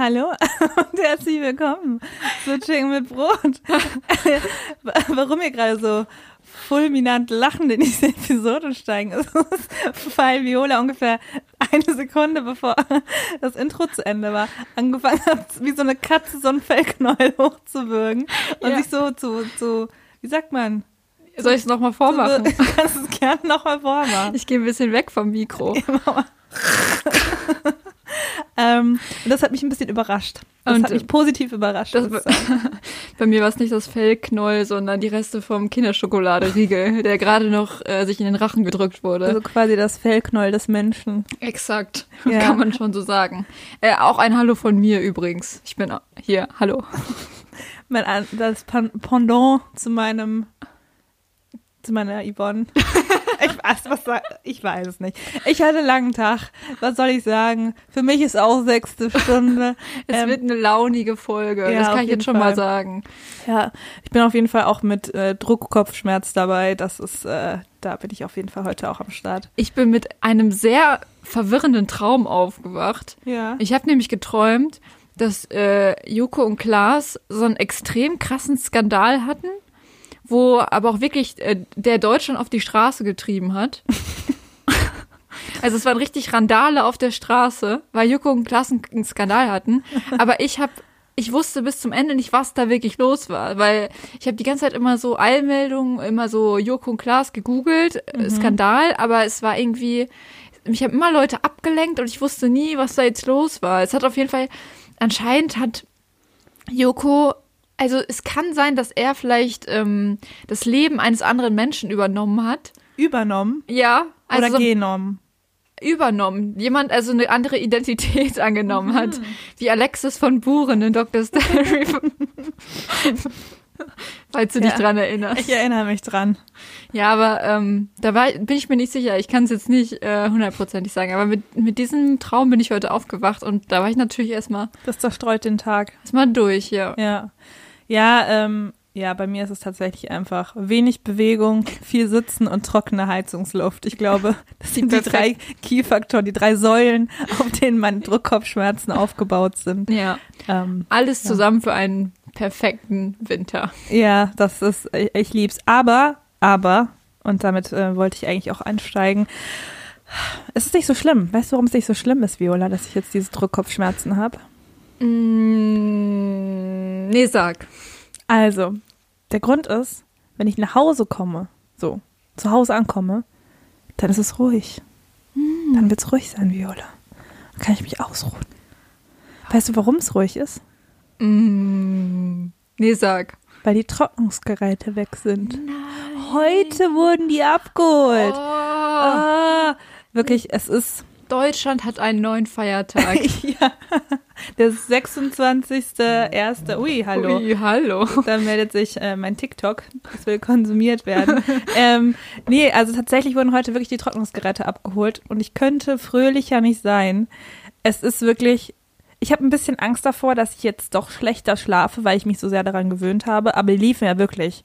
Hallo und herzlich willkommen zu Chicken mit Brot. Warum ihr gerade so fulminant lachend in diese Episode steigen, ist, weil Viola ungefähr eine Sekunde bevor das Intro zu Ende war, angefangen hat, wie so eine Katze so ein Fellknäuel hochzuwürgen und Ja. sich so zu, zu, wie sagt man? Soll ich es nochmal vormachen? Du kannst es gerne nochmal vormachen. Ich gehe ein bisschen weg vom Mikro. Ähm, und das hat mich ein bisschen überrascht. Das Und, hat mich positiv überrascht. Das, bei mir war es nicht das Fellknäuel, sondern die Reste vom Kinderschokoladeriegel, der gerade noch äh, sich in den Rachen gedrückt wurde. also quasi das Fellknäuel des Menschen. Exakt, Ja. kann man schon so sagen. Äh, auch ein Hallo von mir übrigens. Ich bin hier, hallo. Mein, das Pendant zu meinem, zu meiner Yvonne. Ich weiß, was, ich weiß es nicht. Ich hatte einen langen Tag. Was soll ich sagen? Für mich ist auch sechste Stunde. Es Ähm, wird eine launige Folge, ja, das kann ich jetzt schon Fall. mal sagen. Ja, ich bin auf jeden Fall auch mit äh, Druckkopfschmerz dabei. Das ist, äh, da bin ich auf jeden Fall heute auch am Start. Ich bin mit einem sehr verwirrenden Traum aufgewacht. Ja. Ich habe nämlich geträumt, dass äh, Joko und Klaas so einen extrem krassen Skandal hatten, wo aber auch wirklich äh, der Deutschland auf die Straße getrieben hat. also es waren richtig Randale auf der Straße, weil Joko und Klaas einen, Skandal hatten. Aber ich habe ich wusste bis zum Ende nicht, was da wirklich los war, weil ich habe die ganze Zeit immer so Eilmeldungen, immer so Joko und Klaas gegoogelt, äh, Skandal, aber es war irgendwie, mich haben immer Leute abgelenkt und ich wusste nie, was da jetzt los war. Es hat auf jeden Fall, anscheinend hat Joko, also es kann sein, dass er vielleicht ähm, das Leben eines anderen Menschen übernommen hat. Übernommen Ja, also oder so genommen? übernommen. Jemand also eine andere Identität angenommen hat. Wie Alexis von Buren in Dr. Story. Falls du dich Ja. dran erinnerst. Ich erinnere mich dran. Ja, aber ähm, da war, bin ich mir nicht sicher. Ich kann es jetzt nicht äh, hundertprozentig sagen. Aber mit, mit diesem Traum bin ich heute aufgewacht und da war ich natürlich erstmal Das zerstreut den Tag. erstmal durch, ja. Ja. Ja, ähm, ja, bei mir ist es tatsächlich einfach wenig Bewegung, viel Sitzen und trockene Heizungsluft. Ich glaube, das sind die drei. Key-Faktoren, die drei Säulen, auf denen meine Druckkopfschmerzen aufgebaut sind. Ja. Ähm, Alles Ja. zusammen für einen perfekten Winter. ja, das ist, ich, ich lieb's. Aber, aber, und damit äh, wollte ich eigentlich auch einsteigen, es ist nicht so schlimm. Weißt du, warum es nicht so schlimm ist, Viola, dass ich jetzt diese Druckkopfschmerzen habe? Mm, nee, sag. Also, der Grund ist, wenn ich nach Hause komme, so, zu Hause ankomme, dann ist es ruhig. Dann wird es ruhig sein, Viola. Dann kann ich mich ausruhen. Weißt du, warum es ruhig ist? Mm, nee, sag. Weil die Trocknungsgeräte weg sind. Heute wurden die abgeholt. Oh, Ah, wirklich, es ist Deutschland hat einen neuen Feiertag. ja, der 26.01. Ui, hallo. Ui, hallo. Dann meldet sich äh, mein TikTok. Das will konsumiert werden. ähm, nee, also tatsächlich wurden heute wirklich die Trocknungsgeräte abgeholt und ich könnte fröhlicher nicht sein. Es ist wirklich, ich habe ein bisschen Angst davor, dass ich jetzt doch schlechter schlafe, weil ich mich so sehr daran gewöhnt habe. Aber die liefen ja wirklich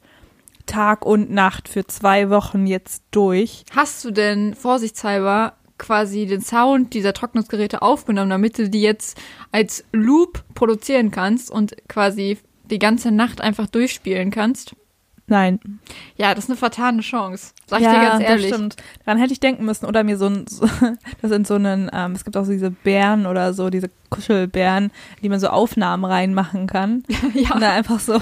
Tag und Nacht für zwei Wochen jetzt durch. Hast du denn vorsichtshalber quasi den Sound dieser Trocknungsgeräte aufgenommen, damit du die jetzt als Loop produzieren kannst und quasi die ganze Nacht einfach durchspielen kannst? Nein. Ja, das ist eine vertane Chance. Sag ich dir ganz ehrlich. Das stimmt. Daran hätte ich denken müssen. Oder mir so ein, so, das sind so einen, ähm, es gibt auch so diese Bären oder so, diese Kuschelbären, die man so Aufnahmen reinmachen kann. Ja. Und dann einfach so,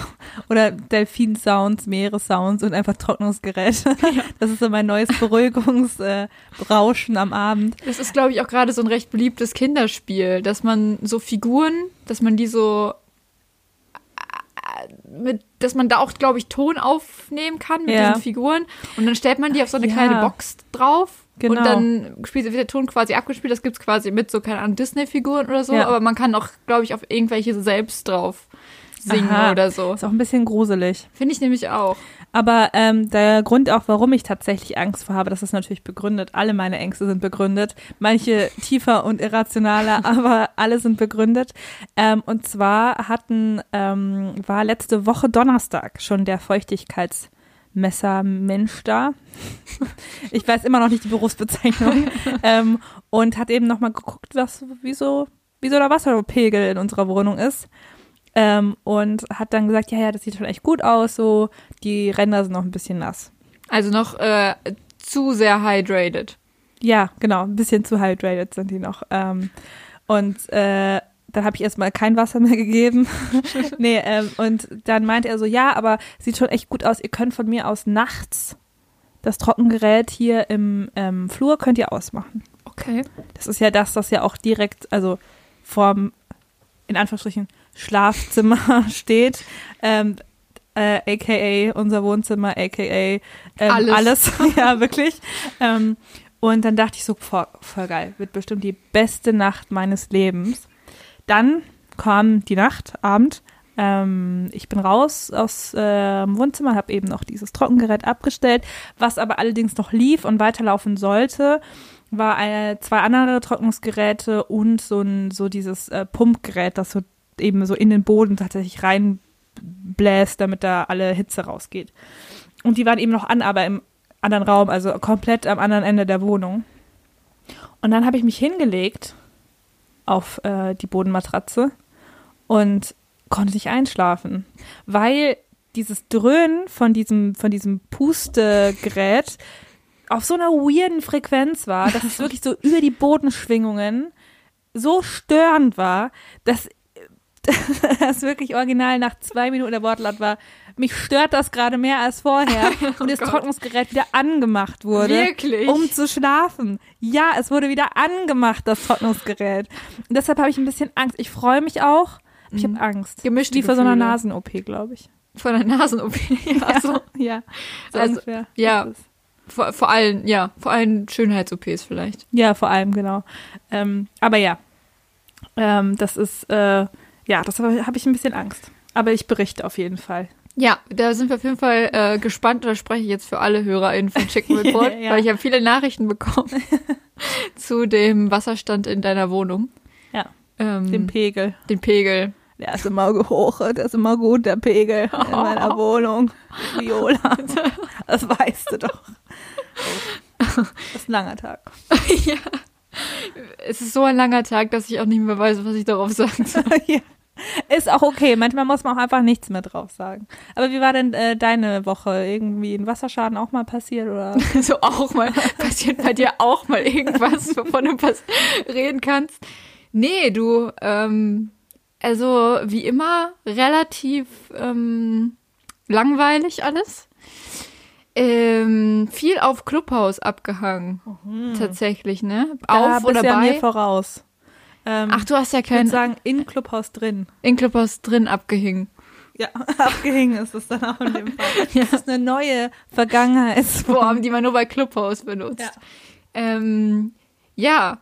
oder Delfin-Sounds, Meeressounds und einfach Trocknungsgeräte. Das ist so mein neues Beruhigungsrauschen äh, am Abend. Das ist, glaube ich, auch gerade so ein recht beliebtes Kinderspiel, dass man so Figuren, dass man die so äh, mit, dass man da auch, glaube ich, Ton aufnehmen kann mit Ja. diesen Figuren und dann stellt man die auf so eine Ja. kleine Box drauf Genau. und dann spielt, wird der Ton quasi abgespielt. Das gibt's quasi mit so, keine Ahnung, Disney-Figuren oder so, Ja. aber man kann auch, glaube ich, auf irgendwelche selbst drauf singen Aha. oder so. Ist auch ein bisschen gruselig. Finde ich nämlich auch. Aber ähm, der Grund auch, warum ich tatsächlich Angst vor habe, das ist natürlich begründet. Alle meine Ängste sind begründet. Manche tiefer und irrationaler, aber alle sind begründet. Ähm, und zwar hatten, ähm, war letzte Woche Donnerstag schon der Feuchtigkeitsmesser Mensch da. ich weiß immer noch nicht die Berufsbezeichnung. ähm, und hat eben nochmal geguckt, was, wieso wie so der Wasserpegel in unserer Wohnung ist. Ähm, und hat dann gesagt, ja, ja, das sieht schon echt gut aus, so, die Ränder sind noch ein bisschen nass. Also noch äh, zu sehr hydrated. Ja, genau, ein bisschen zu hydrated sind die noch. Ähm, und äh, dann habe ich erstmal kein Wasser mehr gegeben. nee, ähm, und dann meinte er so, ja, aber sieht schon echt gut aus. Ihr könnt von mir aus nachts das Trockengerät hier im ähm, Flur könnt ihr ausmachen. Okay. Das ist ja das, das ja auch direkt, also vorm, in Anführungsstrichen, Schlafzimmer steht. Ähm, äh, aka unser Wohnzimmer, aka ähm, Alles. alles. ja, wirklich. Ähm, und dann dachte ich so, voll, voll geil, wird bestimmt die beste Nacht meines Lebens. Dann kam die Nacht, Abend. Ähm, ich bin raus aus äh, dem Wohnzimmer, habe eben noch dieses Trockengerät abgestellt. Was aber allerdings noch lief und weiterlaufen sollte, war äh, zwei andere Trocknungsgeräte und so ein so dieses äh, Pumpgerät, das so eben so in den Boden tatsächlich reinbläst, damit da alle Hitze rausgeht. Und die waren eben noch an, aber im anderen Raum, also komplett am anderen Ende der Wohnung. Und dann habe ich mich hingelegt auf äh, die Bodenmatratze und konnte nicht einschlafen, weil dieses Dröhnen von diesem, von diesem Pustegerät auf so einer weirden Frequenz war, dass es wirklich so über die Bodenschwingungen so störend war, dass das wirklich original nach zwei Minuten der Wortlaut war. Mich stört das gerade mehr als vorher und das Gott. Trocknungsgerät wieder angemacht wurde. Wirklich? Um zu schlafen. Ja, es wurde wieder angemacht, das Trocknungsgerät. Und deshalb habe ich ein bisschen Angst. Ich freue mich auch, aber ich habe Angst. Gemischte Wie vor so einer. Nasen-OP, glaube ich. Von der Nasen-OP. Ja, so. ja. So Also, ungefähr. ja. Vor, vor allem, ja, vor allem Schönheits-OPs vielleicht. Ja, vor allem, genau. Ähm, aber ja, ähm, das ist, äh, ja, das habe hab ich ein bisschen Angst. Aber ich berichte auf jeden Fall. Ja, da sind wir auf jeden Fall äh, gespannt. Da spreche ich jetzt für alle HörerInnen von Chicken Report, Ja. weil ich habe viele Nachrichten bekommen zu dem Wasserstand in deiner Wohnung. Ja, Ähm, Den Pegel. den Pegel. Der ist immer hoch, der ist immer gut, der Pegel in meiner Wohnung. Viola. Das weißt du doch. Das ist ein langer Tag. ja. Es ist so ein langer Tag, dass ich auch nicht mehr weiß, was ich darauf sagen soll. ja. Ist auch okay. Manchmal muss man auch einfach nichts mehr drauf sagen. Aber wie war denn äh, deine Woche? Irgendwie ein Wasserschaden auch mal passiert oder? so auch mal, passiert bei dir auch mal irgendwas, wovon du was reden kannst? Nee, du, ähm, also wie immer relativ ähm, langweilig alles. Ähm, viel auf Clubhouse abgehangen, tatsächlich, ne? Mhm. Da Auf oder ja mir bei. voraus. Ähm, Ach, du hast ja ich würde sagen, in Clubhaus drin. in Clubhouse drin abgehängt. Ja, abgehängt ist es dann auch in dem Fall. Das ist eine neue Vergangenheitsform. Form, die man nur bei Clubhouse benutzt. Ja. Ähm, ja.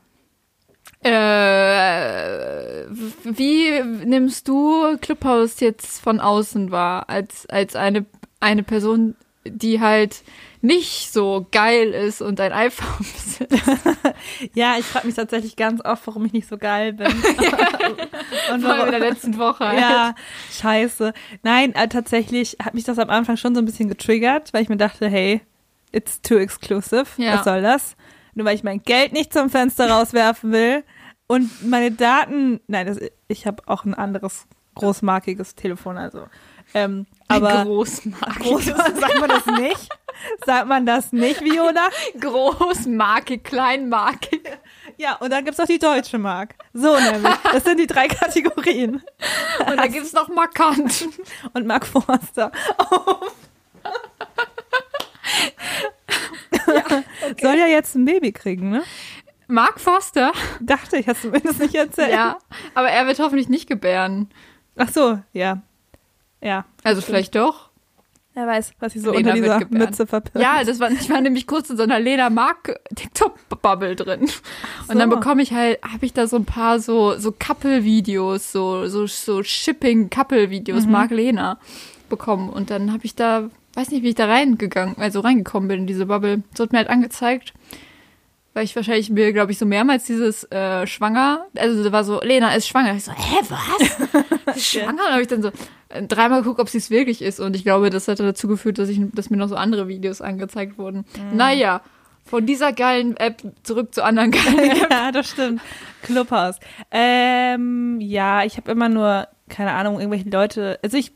Äh, wie nimmst du Clubhouse jetzt von außen wahr? Als, als eine, eine Person, die halt nicht so geil ist und ein iPhone besitzt. Ja, ich frage mich tatsächlich ganz oft, warum ich nicht so geil bin. Und Vor allem in der letzten Woche. halt. Ja, scheiße. Nein, äh, tatsächlich hat mich das am Anfang schon so ein bisschen getriggert, weil ich mir dachte, hey, it's too exclusive. Ja. Was soll das? Nur weil ich mein Geld nicht zum Fenster rauswerfen will und meine Daten, nein, das, ich habe auch ein anderes großmarkiges Telefon, also. Ähm, aber Großmarke. groß, sagt man das nicht? Sagt man das nicht, Viola? Großmarke, Kleinmarke. Ja, und dann gibt's noch die deutsche Mark. So nämlich. Das sind die drei Kategorien. Und da gibt's noch markant. Und Mark Forster. Soll ja jetzt ein Baby kriegen, ne? Mark Foster? Dachte ich, hast du mir das nicht erzählt? Ja. Aber er wird hoffentlich nicht gebären. Ach so, ja. Ja. Also vielleicht doch. Wer weiß, was sie so Lena unter dieser. Mütze verbirgt. Ja, das war, ich war nämlich kurz in so einer Lena Mark TikTok-Bubble drin. Und dann so. bekomme ich halt, habe ich da so ein paar so, so Couple-Videos, so, so, so Shipping-Couple-Videos, Mhm. Mark Lena bekommen. Und dann habe ich da, weiß nicht, wie ich da reingegangen, also reingekommen bin in diese Bubble. So hat mir halt angezeigt, weil ich wahrscheinlich mir, glaube ich, so mehrmals dieses äh, schwanger, also da war so, Lena ist schwanger. Ich so, hä, was? Ist schwanger? Und habe ich dann so äh, dreimal geguckt, ob sie es wirklich ist. Und ich glaube, das hat dazu geführt, dass ich, dass mir noch so andere Videos angezeigt wurden. Naja, Von dieser geilen App zurück zu anderen geilen App. ja, das stimmt. Clubhouse. Ähm, ja, ich habe immer nur, keine Ahnung, irgendwelche Leute, also ich,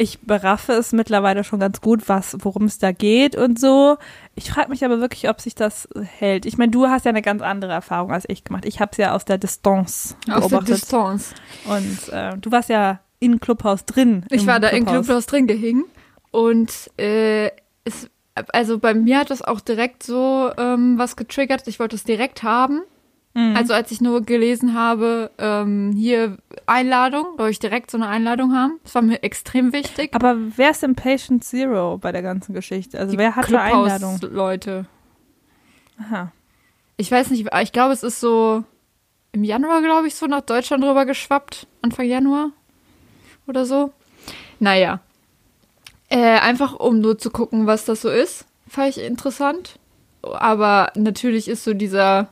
ich beraffe es mittlerweile schon ganz gut, was, worum es da geht und so. Ich frage mich aber wirklich, ob sich das hält. Ich meine, du hast ja eine ganz andere Erfahrung als ich gemacht. Ich habe es ja aus der Distanz Aus der beobachtet. Distanz. und äh, du warst ja in Clubhouse drin. Ich war da in Clubhouse drin gehingen und äh, es, also bei mir hat das auch direkt so ähm, was getriggert. Ich wollte es direkt haben. Mhm. Also als ich nur gelesen habe, ähm, hier Einladung, wollte ich direkt so eine Einladung haben. Das war mir extrem wichtig. Aber wer ist denn Patient Zero bei der ganzen Geschichte? Also wer hatte Einladung? Leute. Aha. Ich weiß nicht, ich glaube, es ist so im Januar, glaube ich, so nach Deutschland rüber geschwappt. Anfang Januar oder so. Naja. Äh, einfach um nur zu gucken, was das so ist. Fand ich interessant. Aber natürlich ist so dieser,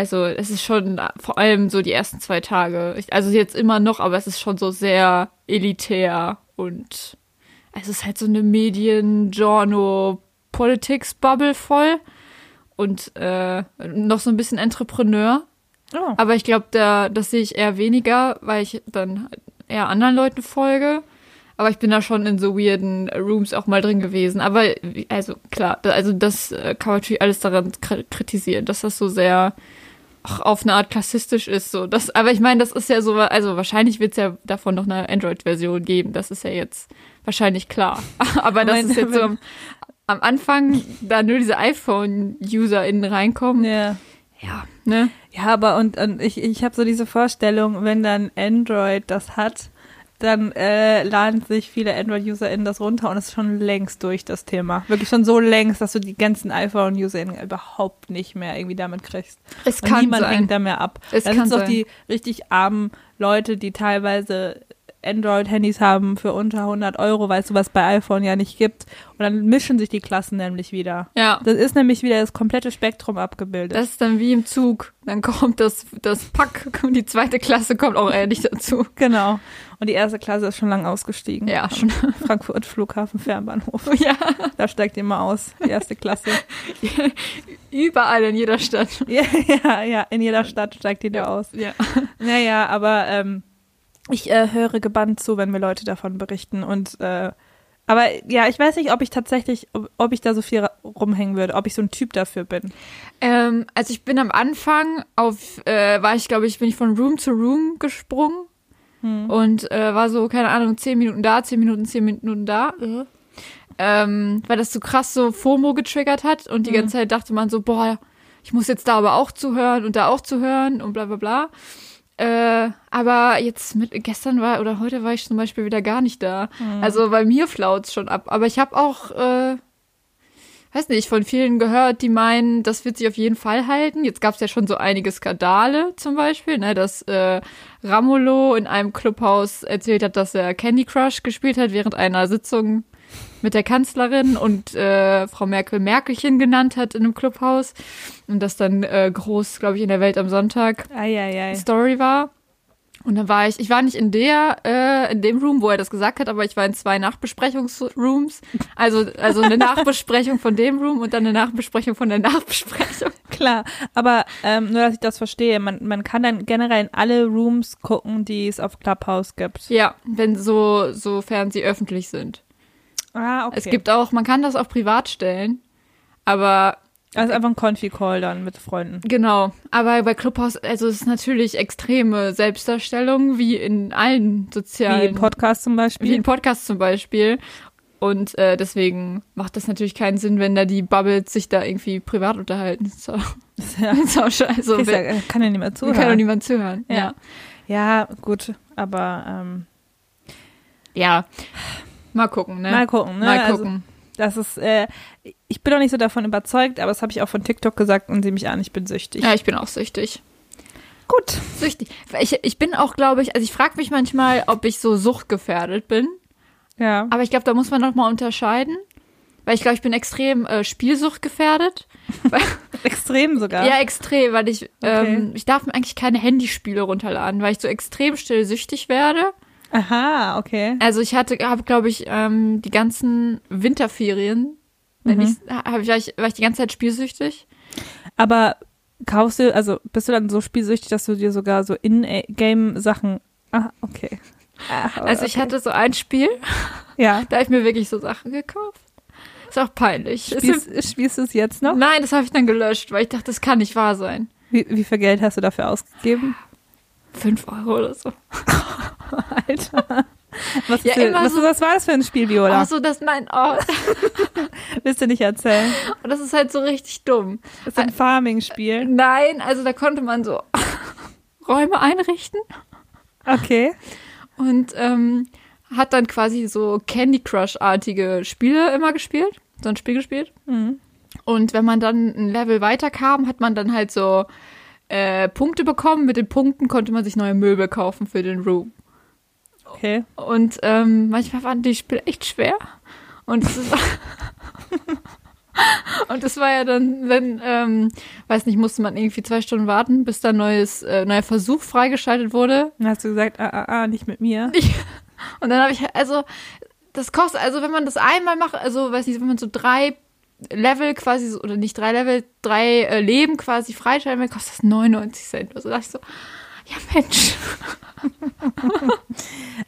also es ist schon vor allem so die ersten zwei Tage. Also jetzt immer noch, aber es ist schon so sehr elitär und es ist halt so eine Medien-Journal-Politics-Bubble voll und äh, noch so ein bisschen Entrepreneur. Oh. Aber ich glaube, da das sehe ich eher weniger, weil ich dann eher anderen Leuten folge. Aber ich bin da schon in so weirden Rooms auch mal drin gewesen. Aber also klar, also das äh, kann man natürlich alles daran kri- kritisieren, dass das so sehr auch auf eine Art klassistisch ist. So das, aber ich meine, das ist ja so, also wahrscheinlich wird es ja davon noch eine Android-Version geben. Das ist ja jetzt wahrscheinlich klar. aber das ist jetzt so am, am Anfang, da nur diese iPhone-UserInnen reinkommen. Ja. Ja, ne? Ja, aber und, und ich, ich habe so diese Vorstellung, wenn dann Android das hat, dann äh, laden sich viele Android-UserInnen das runter und es ist schon längst durch das Thema. Wirklich schon so längst, dass du die ganzen iPhone-UserInnen überhaupt nicht mehr irgendwie damit kriegst. Es Und kann niemand sein. hängt da mehr ab. Es dann sind doch die richtig armen Leute, die teilweise Android-Handys haben für unter 100 Euro, weil es sowas bei iPhone ja nicht gibt. Und dann mischen sich die Klassen nämlich wieder. Ja. Das ist nämlich wieder das komplette Spektrum abgebildet. Das ist dann wie im Zug. Dann kommt das, das Pack die zweite Klasse kommt auch ehrlich dazu. Genau. Und die erste Klasse ist schon lang ausgestiegen. Ja, schon. Frankfurt Flughafen Fernbahnhof. Ja, Da steigt mal aus, die erste Klasse. überall in jeder Stadt. ja, ja, ja, in jeder Stadt steigt die da aus. Ja. Naja, aber ähm, ich äh, höre gebannt zu, wenn mir Leute davon berichten. Und äh, aber ja, ich weiß nicht, ob ich tatsächlich, ob, ob ich da so viel rumhängen würde, ob ich so ein Typ dafür bin. Ähm, also ich bin am Anfang auf, äh, war ich glaube ich, bin ich von Room zu Room gesprungen und äh, war so, keine Ahnung, zehn Minuten da, zehn Minuten, zehn Minuten da. Ähm, weil das so krass so FOMO getriggert hat und die ganze Zeit dachte man so, boah, ich muss jetzt da aber auch zuhören und da auch zuhören und bla bla bla. Äh, aber jetzt mit gestern war oder heute war ich zum Beispiel wieder gar nicht da. Also bei mir flaut's schon ab. Aber ich habe auch, äh, weiß nicht, von vielen gehört, die meinen, das wird sich auf jeden Fall halten. Jetzt gab's ja schon so einige Skandale zum Beispiel, ne, dass äh, Ramolo in einem Clubhaus erzählt hat, dass er Candy Crush gespielt hat während einer Sitzung mit der Kanzlerin und äh, Frau Merkel Merkelchen genannt hat in einem Clubhaus und das dann äh, groß, glaube ich, in der Welt am Sonntag Eieiei. Story war. Und dann war ich, ich war nicht in der, äh, in dem Room, wo er das gesagt hat, aber ich war in zwei Nachbesprechungsrooms. Also, also eine Nachbesprechung von dem Room und dann eine Nachbesprechung von der Nachbesprechung. Klar, aber ähm, nur, dass ich das verstehe, man, man kann dann generell in alle Rooms gucken, die es auf Clubhouse gibt. Ja, wenn so, sofern sie öffentlich sind. Ah, okay. Es gibt auch, man kann das auch privat stellen, aber also einfach ein Confi-Call dann mit Freunden. Genau, aber bei Clubhouse, also es ist natürlich extreme Selbstdarstellung, wie in allen Wie sozialen Podcast zum wie Beispiel. ein Podcast zum Beispiel. Und äh, deswegen macht das natürlich keinen Sinn, wenn da die Bubbles sich da irgendwie privat unterhalten. So, Ja. so also, ja, kann ja nicht mehr kann zuhören. niemand zuhören. Ja. Ja. Ja, gut, aber ähm, ja. Mal gucken, ne? mal gucken. Ne? Mal Also, gucken. Das ist, äh, ich bin noch nicht so davon überzeugt, aber das habe ich auch von TikTok gesagt und sie mich an, ich bin süchtig. ja, ich bin auch süchtig. Gut. Süchtig. Ich, ich bin auch, glaube ich, also ich frage mich manchmal, ob ich so suchtgefährdet bin. Ja. Aber ich glaube, da muss man noch mal unterscheiden. Weil ich glaube, ich bin extrem äh, spielsuchtgefährdet. Extrem sogar. Ja, extrem, weil ich, ähm, ich darf mir eigentlich keine Handyspiele runterladen, weil ich so extrem still süchtig werde. Aha, okay. Also ich hatte, habe, glaube ich, ähm, die ganzen Winterferien Wenn Mhm. ich, hab ich, war, ich, war ich die ganze Zeit spielsüchtig? Aber kaufst du, also bist du dann so spielsüchtig, dass du dir sogar so In-Game-Sachen. Ah, okay. Ah, Also ich okay. hatte so ein Spiel, Ja. da habe ich mir wirklich so Sachen gekauft. Ist auch peinlich. Ist Spielst, spielst du es jetzt noch? Nein, das habe ich dann gelöscht, weil ich dachte, das kann nicht wahr sein. Wie, wie viel Geld hast du dafür ausgegeben? Fünf Euro oder so. Alter. Was, Ja, immer was, so- was war das für ein Spiel, Viola? Ach so, das, nein, oh, Willst du nicht erzählen? das ist halt so richtig dumm. Das ist ein Farming-Spiel. Nein, also da konnte man so Räume einrichten Okay. und ähm, hat dann quasi so Candy Crush-artige Spiele immer gespielt, so ein Spiel gespielt. Mhm. Und wenn man dann ein Level weiterkam, hat man dann halt so äh, Punkte bekommen. Mit den Punkten konnte man sich neue Möbel kaufen für den Room. Okay. Und ähm, manchmal waren die Spiele echt schwer. Und es ist Und das war ja dann, wenn, ähm, weiß nicht, musste man irgendwie zwei Stunden warten, bis dann neues, äh, neuer Versuch freigeschaltet wurde. Dann hast du gesagt, ah, ah, ah, nicht mit mir. Und dann habe ich, also, das kostet, also wenn man das einmal macht, also weiß nicht, wenn man so drei Level quasi, oder nicht drei Level, drei äh, Leben quasi freischalten will, kostet das 99 Cent. Also dachte ich so, ja Mensch.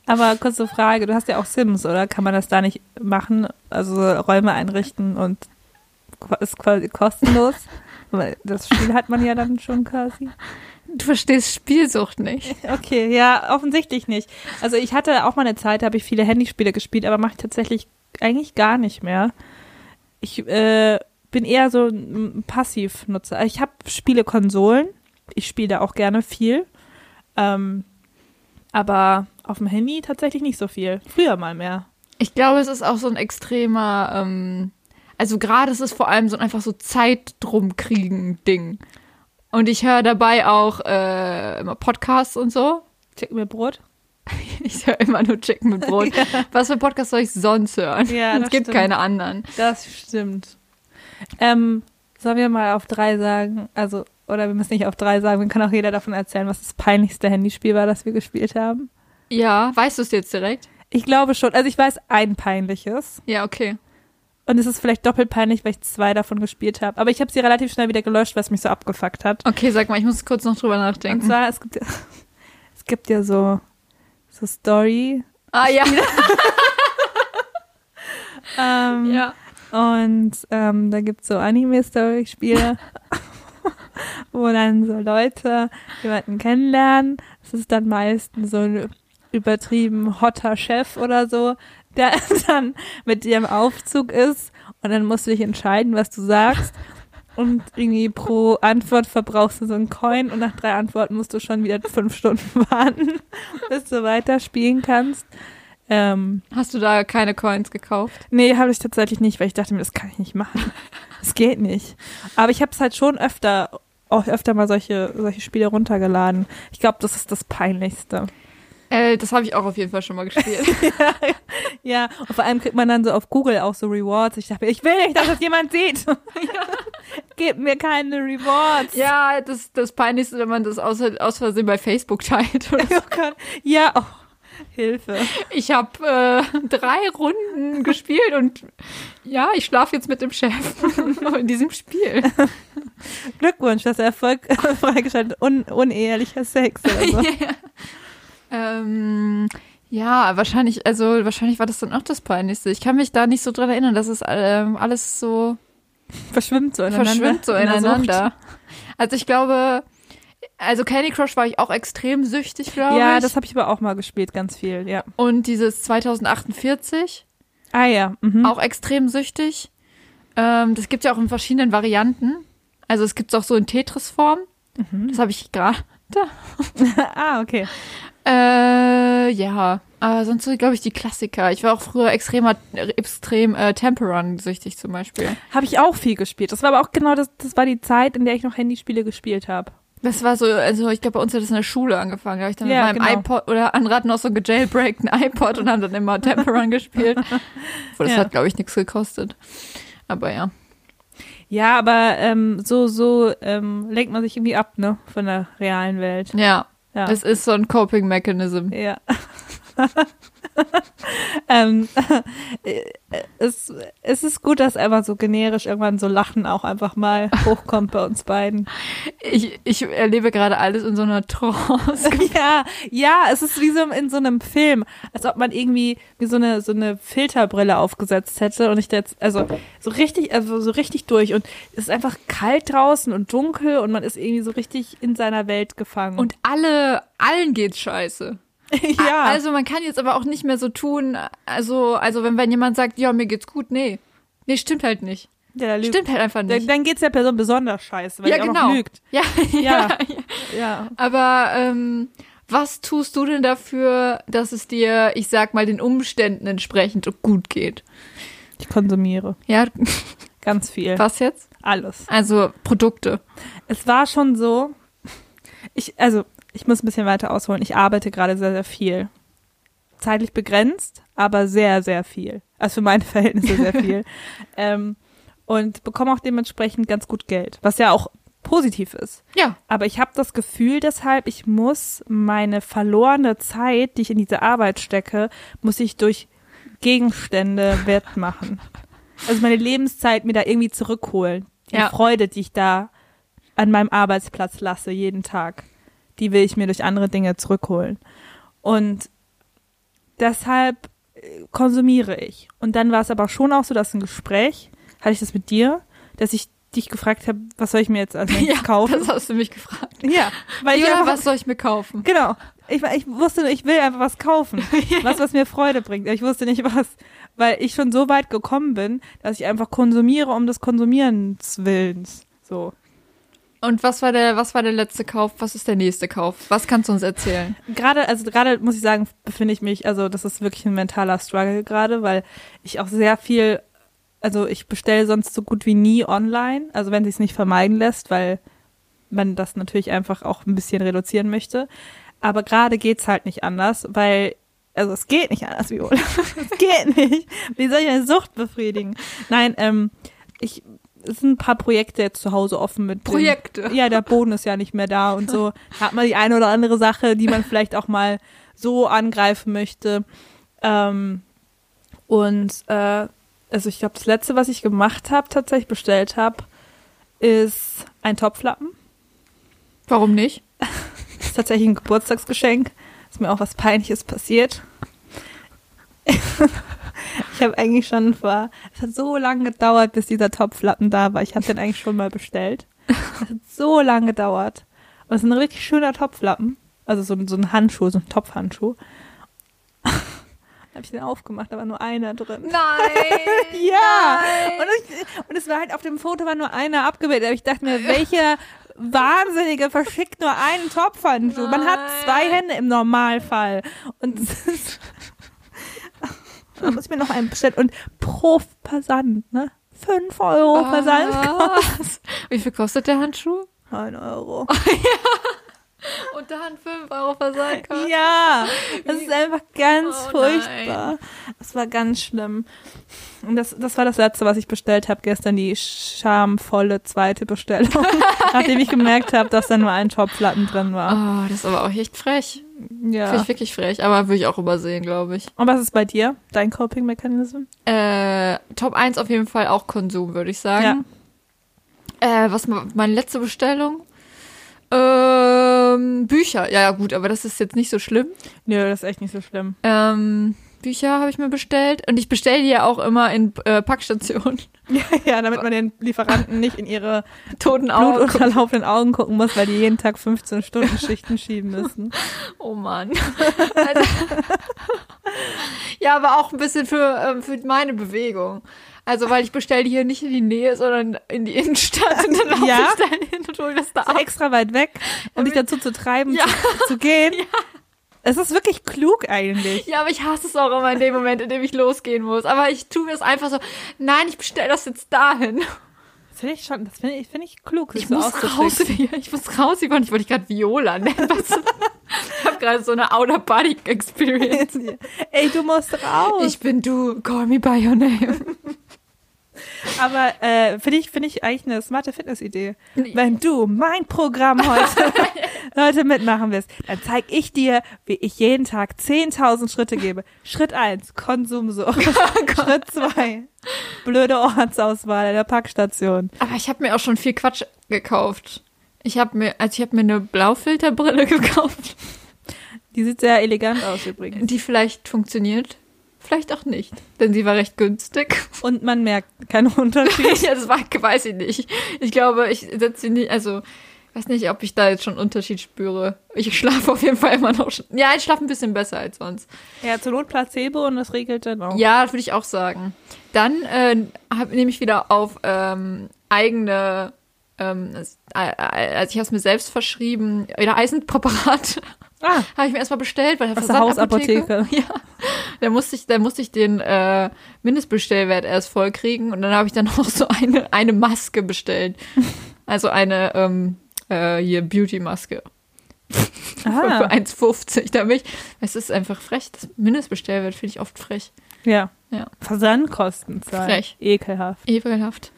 Aber kurze Frage, du hast ja auch Sims, oder? Kann man das da nicht machen? Also Räume einrichten und ist quasi kostenlos? Weil Das Spiel hat man ja dann schon quasi. Du verstehst Spielsucht nicht. Okay, ja, offensichtlich nicht. Also ich hatte auch mal eine Zeit, da habe ich viele Handyspiele gespielt, aber mache ich tatsächlich eigentlich gar nicht mehr. Ich äh, bin eher so ein Passivnutzer. Ich habe Spielekonsolen. Ich spiele da auch gerne viel. Ähm, aber auf dem Handy tatsächlich nicht so viel. Früher mal mehr. Ich glaube, es ist auch so ein extremer, ähm, also gerade ist es vor allem so ein einfach so Zeit drum kriegen Ding. Und ich höre dabei auch äh, immer Podcasts und so. Chicken mit Brot. Ich höre immer nur Chicken mit Brot. Was für Podcasts soll ich sonst hören? Ja, es gibt stimmt. keine anderen. Das stimmt. Ähm, sollen wir mal auf drei sagen? Also, oder wir müssen nicht auf drei sagen, wir kann auch jeder davon erzählen, was das peinlichste Handyspiel war, das wir gespielt haben. Ja, weißt du es jetzt direkt? Ich glaube schon. Also ich weiß ein peinliches. Ja, okay. Und es ist vielleicht doppelt peinlich, weil ich zwei davon gespielt habe. Aber ich habe sie relativ schnell wieder gelöscht, was mich so abgefuckt hat. Okay, sag mal, ich muss kurz noch drüber Und nachdenken. zwar, es gibt ja, es gibt ja so, so Story. ah ja. Ähm, ja. Und ähm, da gibt's so Anime-Story-Spiele, wo dann so Leute jemanden kennenlernen. Das ist dann meistens so ein übertrieben hotter Chef oder so, der dann mit dir im Aufzug ist und dann musst du dich entscheiden, was du sagst. Und irgendwie pro Antwort verbrauchst du so einen Coin und nach drei Antworten musst du schon wieder fünf Stunden warten, bis du weiterspielen kannst. Ähm, Hast du da keine Coins gekauft? Nee, habe ich tatsächlich nicht, weil ich dachte mir, das kann ich nicht machen. Das geht nicht. Aber ich habe es halt schon öfter, auch öfter mal solche, solche Spiele runtergeladen. Ich glaube, das ist das Peinlichste. Äh, das habe ich auch auf jeden Fall schon mal gespielt. Ja, und vor allem kriegt man dann so auf Google auch so Rewards. Ich dachte mir, ich will nicht, dass das jemand sieht. Gib mir keine Rewards. ja, das, das Peinlichste, wenn man das aus, aus Versehen bei Facebook teilt. Oder so. Oh Gott. Ja, oh, Hilfe. Ich habe äh, drei Runden gespielt und ja, ich schlafe jetzt mit dem Chef in diesem Spiel. Glückwunsch, das Erfolg freigeschaltet. Un unehelicher Sex oder so. Ähm, ja, wahrscheinlich, also wahrscheinlich war das dann auch das Peinlichste. Ich kann mich da nicht so dran erinnern, dass es ähm, alles so Verschwimmt so ineinander. verschwimmt so ineinander. Also ich glaube, also Candy Crush war ich auch extrem süchtig, glaube Ja, ich. das habe ich aber auch mal gespielt, ganz viel, ja. Und dieses 2048, Ah ja, mhm. auch extrem süchtig. Ähm, das gibt ja auch in verschiedenen Varianten. Also es gibt es auch so in Tetris-Form. Mhm. Das habe ich gerade. ah, okay. Äh, ja. Aber sonst so, glaube ich, die Klassiker. Ich war auch früher extremer, extrem äh, Temperon süchtig zum Beispiel. Habe ich auch viel gespielt. Das war aber auch genau das, das war die Zeit, in der ich noch Handyspiele gespielt habe. Das war so, also ich glaube, bei uns hat das in der Schule angefangen. Da habe ich dann Ja, mit meinem genau. iPod oder andere hatten auch so gejailbreakten iPod und haben dann immer Temperon gespielt. Obwohl, das Ja. hat, glaube ich, nichts gekostet. Aber ja. Ja, aber ähm, so, so ähm, lenkt man sich irgendwie ab, ne? Von der realen Welt. Ja, Ja. es ist so ein Coping Mechanism. ja. ähm, äh, es, es ist gut, dass einfach so generisch irgendwann so Lachen auch einfach mal hochkommt bei uns beiden. Ich, ich erlebe gerade alles in so einer Trance. ja, ja, es ist wie so in so einem Film, als ob man irgendwie wie so eine so eine Filterbrille aufgesetzt hätte und ich jetzt also so richtig also so richtig durch und es ist einfach kalt draußen und dunkel und man ist irgendwie so richtig in seiner Welt gefangen. Und alle, allen geht's scheiße. ja, Also man kann jetzt aber auch nicht mehr so tun, also, also wenn, wenn jemand sagt, ja, mir geht's gut, nee. Nee, stimmt halt nicht. ja. Stimmt halt einfach Dann, nicht. dann geht's der Person besonders scheiße, weil ja, die auch genau. noch lügt. Ja, ja, Ja. ja. Ja. Aber ähm, was tust du denn dafür, dass es dir, ich sag mal, den Umständen entsprechend gut geht? Ich konsumiere Ja, ganz viel. was jetzt? Alles. Also Produkte. Es war schon so, ich, also, ich muss ein bisschen weiter ausholen. Ich arbeite gerade sehr, sehr viel. Zeitlich begrenzt, aber sehr, sehr viel. Also für meine Verhältnisse sehr viel. ähm, und bekomme auch dementsprechend ganz gut Geld, was ja auch positiv ist. Ja. Aber ich habe das Gefühl deshalb, ich muss meine verlorene Zeit, die ich in diese Arbeit stecke, muss ich durch Gegenstände wettmachen. Also meine Lebenszeit mir da irgendwie zurückholen. Die Ja. Freude, die ich da an meinem Arbeitsplatz lasse, jeden Tag, die will ich mir durch andere Dinge zurückholen. Und deshalb äh, konsumiere ich. Und dann war es aber schon auch so, dass ein Gespräch, hatte ich das mit dir, dass ich dich gefragt habe, was soll ich mir jetzt als nächstes Ja, kaufen? das hast du mich gefragt. Ja, weil ich Ja, einfach, was soll ich mir kaufen? genau. Ich, ich wusste, ich will einfach was kaufen. Was, was mir Freude bringt. Ich wusste nicht was, weil ich schon so weit gekommen bin, dass ich einfach konsumiere um des Konsumierens Willens. So. Und was war der, was war der letzte Kauf? Was ist der nächste Kauf? Was kannst du uns erzählen? Gerade, also gerade muss ich sagen, befinde ich mich, also das ist wirklich ein mentaler Struggle gerade, weil ich auch sehr viel, also ich bestelle sonst so gut wie nie online, also wenn sich es nicht vermeiden lässt, weil man das natürlich einfach auch ein bisschen reduzieren möchte. Aber gerade geht's halt nicht anders, weil, also es geht nicht anders, Viola. es geht nicht. Wie soll ich eine Sucht befriedigen? Nein, ähm, ich, es sind ein paar Projekte jetzt zu Hause offen mit dem- Projekte? ja, der Boden ist ja nicht mehr da und so. Da hat man die eine oder andere Sache, die man vielleicht auch mal so angreifen möchte. Ähm, und äh, also ich glaube, das letzte, was ich gemacht habe, tatsächlich bestellt habe, ist ein Topflappen. Warum nicht? Das ist tatsächlich ein Geburtstagsgeschenk. Ist mir auch was Peinliches passiert. ich habe eigentlich schon vor, es hat so lange gedauert, bis dieser Topflappen da war. Ich habe den eigentlich schon mal bestellt. Es hat so lange gedauert. Und es ist ein richtig schöner Topflappen. Also so, ein- so ein Handschuh, so ein Topfhandschuh. habe ich den aufgemacht, da war nur einer drin. Nein! Ja! Und, ich, und es war halt auf dem Foto war nur einer abgebildet. Aber ich dachte mir, welcher Wahnsinnige verschickt nur einen Topfhandschuh? Man hat zwei Nein. Hände im Normalfall. Und es ist- da muss ich mir noch einen bestellen. Und pro Versand, ne? Fünf Euro Versand. Ah. Wie viel kostet der Handschuh? Ein Euro. Und dann 5 Euro Versand. Ja, das ist einfach ganz Oh furchtbar. Das war ganz schlimm. Und das, das war das letzte, was ich bestellt habe gestern, die schamvolle zweite Bestellung. Nachdem ich gemerkt habe, dass da nur ein Topflappen drin war. Oh, das ist aber auch echt frech. Finde Ja. ich wirklich frech, aber würde ich auch übersehen, glaube ich. Und was ist bei dir, dein Coping-Mechanism? Äh, Top 1 auf jeden Fall auch Konsum, würde ich sagen. Äh, was meine letzte Bestellung? Ähm, Bücher. Ja, ja, gut, aber das ist jetzt nicht so schlimm. Nö, das ist echt nicht so schlimm. Ähm, Bücher habe ich mir bestellt. Und ich bestelle die ja auch immer in äh, Packstationen. ja, damit man den Lieferanten nicht in ihre Toten Augen. blutunterlaufenden Augen gucken muss, weil die jeden Tag 15 Stunden Schichten schieben müssen. Oh Mann. Also, ja, aber auch ein bisschen für, ähm, für meine Bewegung. Also, weil ich bestelle die hier nicht in die Nähe, sondern in die Innenstadt und dann laufe Ja? ich da hin und hole das da ab. extra weit weg, um dich dazu zu treiben, Ja. zu, zu gehen. Es ist wirklich klug eigentlich. Ja, aber ich hasse es auch immer in dem Moment, in dem ich losgehen muss. Aber ich tue mir es einfach so, nein, ich bestelle das jetzt dahin. Das finde ich schon, das finde ich, finde ich klug. Ich das muss raus, auszutricksen. ich muss raus, Yvonne. Ich wollte dich gerade Viola nennen. Ich habe gerade so eine Outer-Body-Experience. Ey, du musst raus. Ich bin du, call me by your name. Aber äh, finde ich, finde ich eigentlich eine smarte Fitnessidee. Wenn du mein Programm heute, heute mitmachen willst, dann zeig ich dir, wie ich jeden Tag 10.000 Schritte gebe. Schritt eins Konsumsucht. Schritt zwei blöde Ortsauswahl in der Packstation. Aber ich habe mir auch schon viel Quatsch gekauft. Ich habe mir, also ich habe mir eine Blaufilterbrille gekauft, Die sieht sehr elegant aus übrigens. die vielleicht funktioniert, vielleicht auch nicht, denn sie war recht günstig. Und man merkt keinen Unterschied. ja, das war, weiß ich nicht. Ich glaube, ich setze sie nicht, also weiß nicht, ob ich da jetzt schon einen Unterschied spüre. Ich schlafe auf jeden Fall immer noch. Ja, ich schlafe ein bisschen besser als sonst. Ja, zur Not Placebo und das regelt dann auch. Ja, das würde ich auch sagen. Dann äh, nehme ich wieder auf ähm, eigene, ähm, äh, äh, also ich habe es mir selbst verschrieben, wieder Eisenpräparat. Ah, Habe ich mir erstmal bestellt bei der aus der. Hausapotheke. Ja, da musste ich, da musste ich den äh, Mindestbestellwert erst vollkriegen und dann habe ich dann auch so eine, eine Maske bestellt. Also eine ähm, äh, hier Beauty-Maske für, Aha. für 1,50. Da bin ich, es ist einfach frech. Das Mindestbestellwert finde ich oft frech. Ja. Ja. Versandkosten zahlen. Frech. Ekelhaft. Ekelhaft.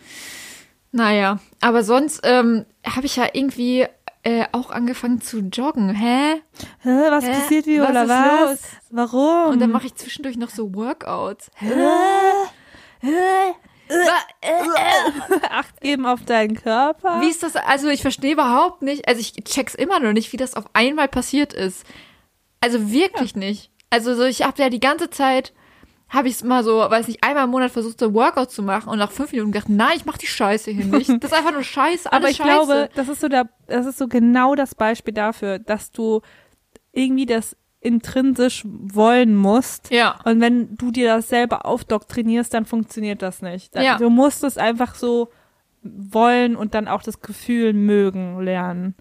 Naja, aber sonst ähm, habe ich ja irgendwie äh, auch angefangen zu joggen. Hä? Hä, was Hä? passiert wie Was oder ist was? los? Warum? Und dann mache ich zwischendurch noch so Workouts. Hä? Acht geben auf deinen Körper. Wie ist das? Also ich verstehe überhaupt nicht. Also ich check's immer noch nicht, wie das auf einmal passiert ist. Also wirklich nicht. Also so, ich habe ja die ganze Zeit habe ich es mal so, weiß nicht, einmal im Monat versucht, so ein Workout zu machen und nach fünf Minuten gedacht, nein, ich mach die Scheiße hier nicht. Das ist einfach nur Scheiße, Aber ich Scheiße. glaube, das ist so der, das ist so genau das Beispiel dafür, dass du irgendwie das intrinsisch wollen musst. ja. Und wenn du dir das selber aufdoktrinierst, dann funktioniert das nicht. Ja. Du musst es einfach so wollen und dann auch das Gefühl mögen lernen.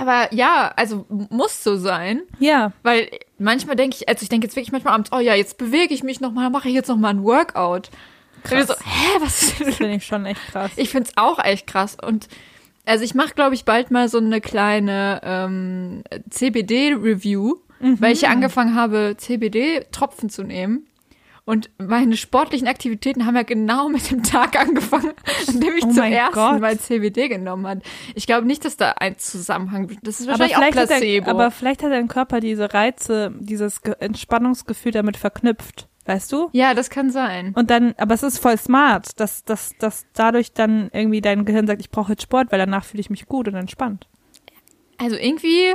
Aber ja, also muss so sein, Ja. weil manchmal denke ich, also ich denke jetzt wirklich manchmal abends, oh ja, jetzt bewege ich mich nochmal, mache ich jetzt nochmal ein Workout. Krass. So, hä, was ist Das finde ich schon echt krass. Ich find's auch echt krass. Und also ich mache, glaube ich, bald mal so eine kleine ähm, CBD-Review, weil ich ja angefangen habe, CBD-Tropfen zu nehmen. Und meine sportlichen Aktivitäten haben ja genau mit dem Tag angefangen, an dem ich Oh zum ersten Gott. Mal CBD genommen habe. Ich glaube nicht, dass da ein Zusammenhang Das ist aber wahrscheinlich auch vielleicht, hat Placebo. dein, aber vielleicht hat dein Körper diese Reize, dieses Ge Entspannungsgefühl damit verknüpft. Weißt du? ja, das kann sein. Und dann, aber es ist voll smart, dass, dass, dass dadurch dann irgendwie dein Gehirn sagt, ich brauche jetzt Sport, weil danach fühle ich mich gut und entspannt. Also irgendwie,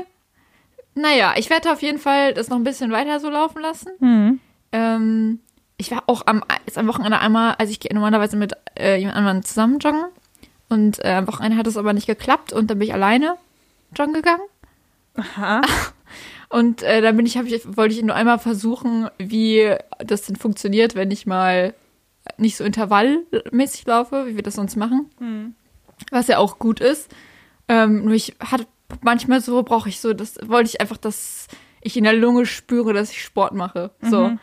naja, ich werde auf jeden Fall das noch ein bisschen weiter so laufen lassen. Mhm. Ähm, ich war auch am, ist am Wochenende einmal, also ich gehe normalerweise mit äh, jemand anderem zusammen joggen. Und äh, am Wochenende hat es aber nicht geklappt und dann bin ich alleine joggen gegangen. Aha. Und äh, dann bin ich, ich, wollte ich nur einmal versuchen, wie das denn funktioniert, wenn ich mal nicht so intervallmäßig laufe, wie wir das sonst machen. Mhm. Was ja auch gut ist. Ähm, nur ich hatte manchmal so, brauche ich so, das wollte ich einfach, dass ich in der Lunge spüre, dass ich Sport mache. So. Mhm.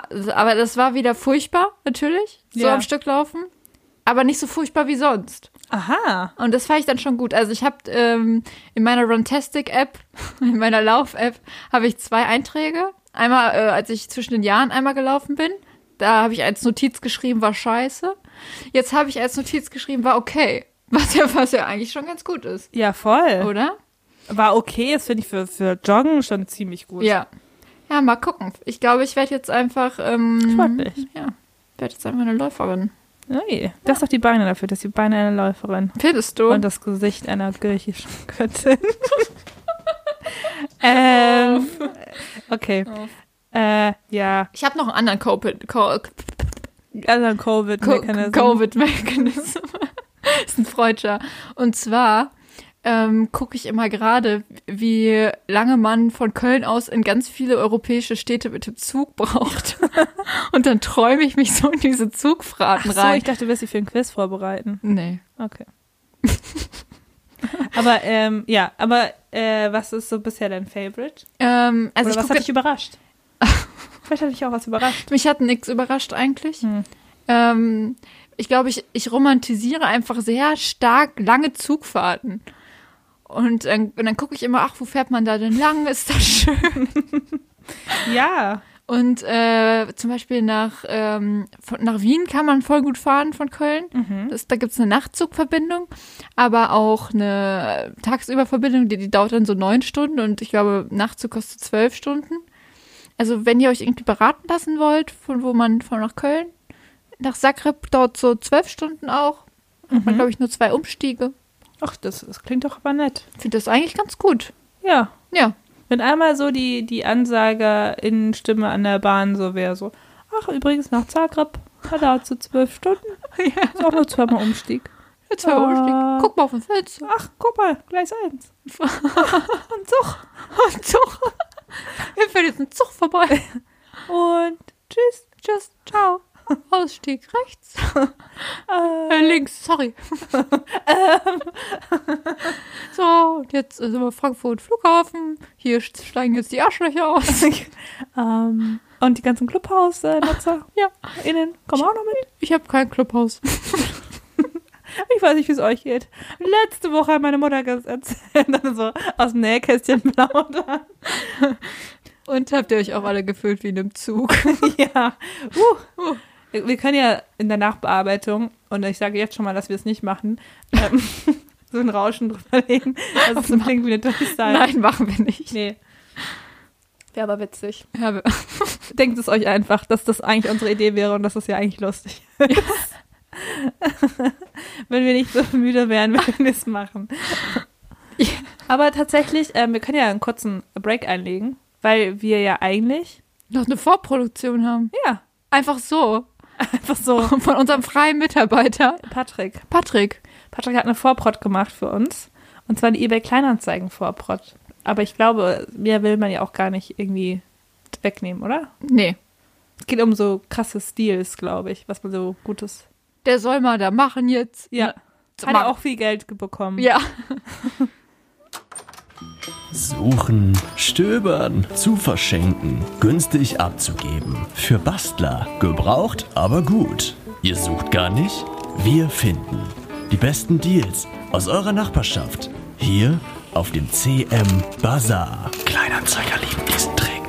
Also, aber das war wieder furchtbar, natürlich, so Ja. am Stück laufen. Aber nicht so furchtbar wie sonst. Aha. Und das fand ich dann schon gut. Also ich habe ähm, in meiner Runtastic-App, in meiner Lauf-App, habe ich zwei Einträge. Einmal, äh, als ich zwischen den Jahren einmal gelaufen bin. Da habe ich als Notiz geschrieben, war scheiße. Jetzt habe ich als Notiz geschrieben, war okay. Was ja, was ja eigentlich schon ganz gut ist, Ja, voll. oder? War okay, das finde ich für, für Joggen schon ziemlich gut. Ja. Ja, mal gucken. Ich glaube, ich werde jetzt einfach, ähm, Sportlich. ja, werde jetzt einfach eine Läuferin. Ui, das ist doch die Beine dafür, dass die Beine einer Läuferin Findest du? und das Gesicht einer griechischen Göttin. ähm, okay. Äh, ja, ich habe noch einen anderen Covid, Co Co Covid-Mechanismus. Covid-Mechanism. ist ein Freudscher. Und zwar ähm, gucke ich immer gerade, wie lange man von Köln aus in ganz viele europäische Städte mit dem Zug braucht. Und dann träume ich mich so in diese Ach Zugfahrten so, rein. ich dachte, du wirst dich für ein Quiz vorbereiten. nee. Okay. aber ähm, ja, aber äh, was ist so bisher dein Favorite? Ähm, also Oder ich was hat dich überrascht? Vielleicht hat dich auch was überrascht. mich hat nichts überrascht eigentlich. Hm. Ähm, ich glaube, ich, ich romantisiere einfach sehr stark lange Zugfahrten. Und, dann- und dann gucke ich immer, ach, wo fährt man da denn lang? Ist das schön? Ja, Und äh, zum Beispiel nach, ähm, von, nach Wien kann man voll gut fahren von Köln. Das, da gibt's eine Nachtzugverbindung, aber auch eine Tagsüberverbindung, die, die dauert dann so neun Stunden und ich glaube, Nachtzug kostet zwölf Stunden. Also wenn ihr euch irgendwie beraten lassen wollt, von wo man von nach Köln, nach Zagreb dauert so zwölf Stunden auch. Hat man, glaube ich, nur zwei Umstiege. Ach, das, das klingt doch aber nett. Ich finde das eigentlich ganz gut. Ja. Ja. Wenn einmal so die, die Ansagerinnenstimme an der Bahn so wäre, so, ach, übrigens nach Zagreb, da dauert so zwölf Stunden. Ist auch nur zweimal Umstieg. Jetzt zwei Ah. Umstiege. Guck mal auf den Fenster. Ach, guck mal, Gleis eins. Und Zug. Ein Zug. Hier fährt jetzt ein Zug vorbei. Und tschüss. Tschüss. Ciao. Ausstieg rechts. Äh, Äh, links, sorry. so, und jetzt sind wir Frankfurt Flughafen. Hier steigen jetzt die Arschlöcher aus. ähm, und die ganzen Clubhaus-Nutzer Ja. innen kommen auch noch mit. Ich habe kein Clubhaus. Ich weiß nicht, wie es euch geht. Letzte Woche hat meine Mutter das erzählt, dann so aus dem Nähkästchen plaudern. Und habt ihr euch auch alle gefühlt wie in einem Zug? ja. Uh. Wir können ja in der Nachbearbeitung, und ich sage jetzt schon mal, dass wir es nicht machen, ähm, so ein Rauschen drüberlegen, dass es so klingt wie eine Durchsage. Nein, machen wir nicht. Nee. Wäre aber witzig. Ja, wir- Denkt es euch einfach, dass das eigentlich unsere Idee wäre und dass das ja eigentlich lustig ist. Wenn wir nicht so müde wären, würden wir es machen. Ja. Aber tatsächlich, ähm, wir können ja einen kurzen Break einlegen, weil wir ja eigentlich, noch eine Vorproduktion haben. ja, Einfach so. Einfach so, Von unserem freien Mitarbeiter. Patrick. Patrick. Patrick hat eine Vorprod gemacht für uns. Und zwar die eBay Kleinanzeigen Vorprod. Aber ich glaube, mehr will man ja auch gar nicht irgendwie wegnehmen, oder? Nee. Es geht um so krasse Stils, glaube ich, was man so Gutes. Der soll mal da machen jetzt. Ja. Hat er auch viel Geld ge- bekommen. Ja. Suchen, stöbern, zu verschenken, günstig abzugeben. Für Bastler. Gebraucht, aber gut. Ihr sucht gar nicht? Wir finden. Die besten Deals aus eurer Nachbarschaft. Hier auf dem CM Bazaar. Kleinanzeiger lieben diesen Trick.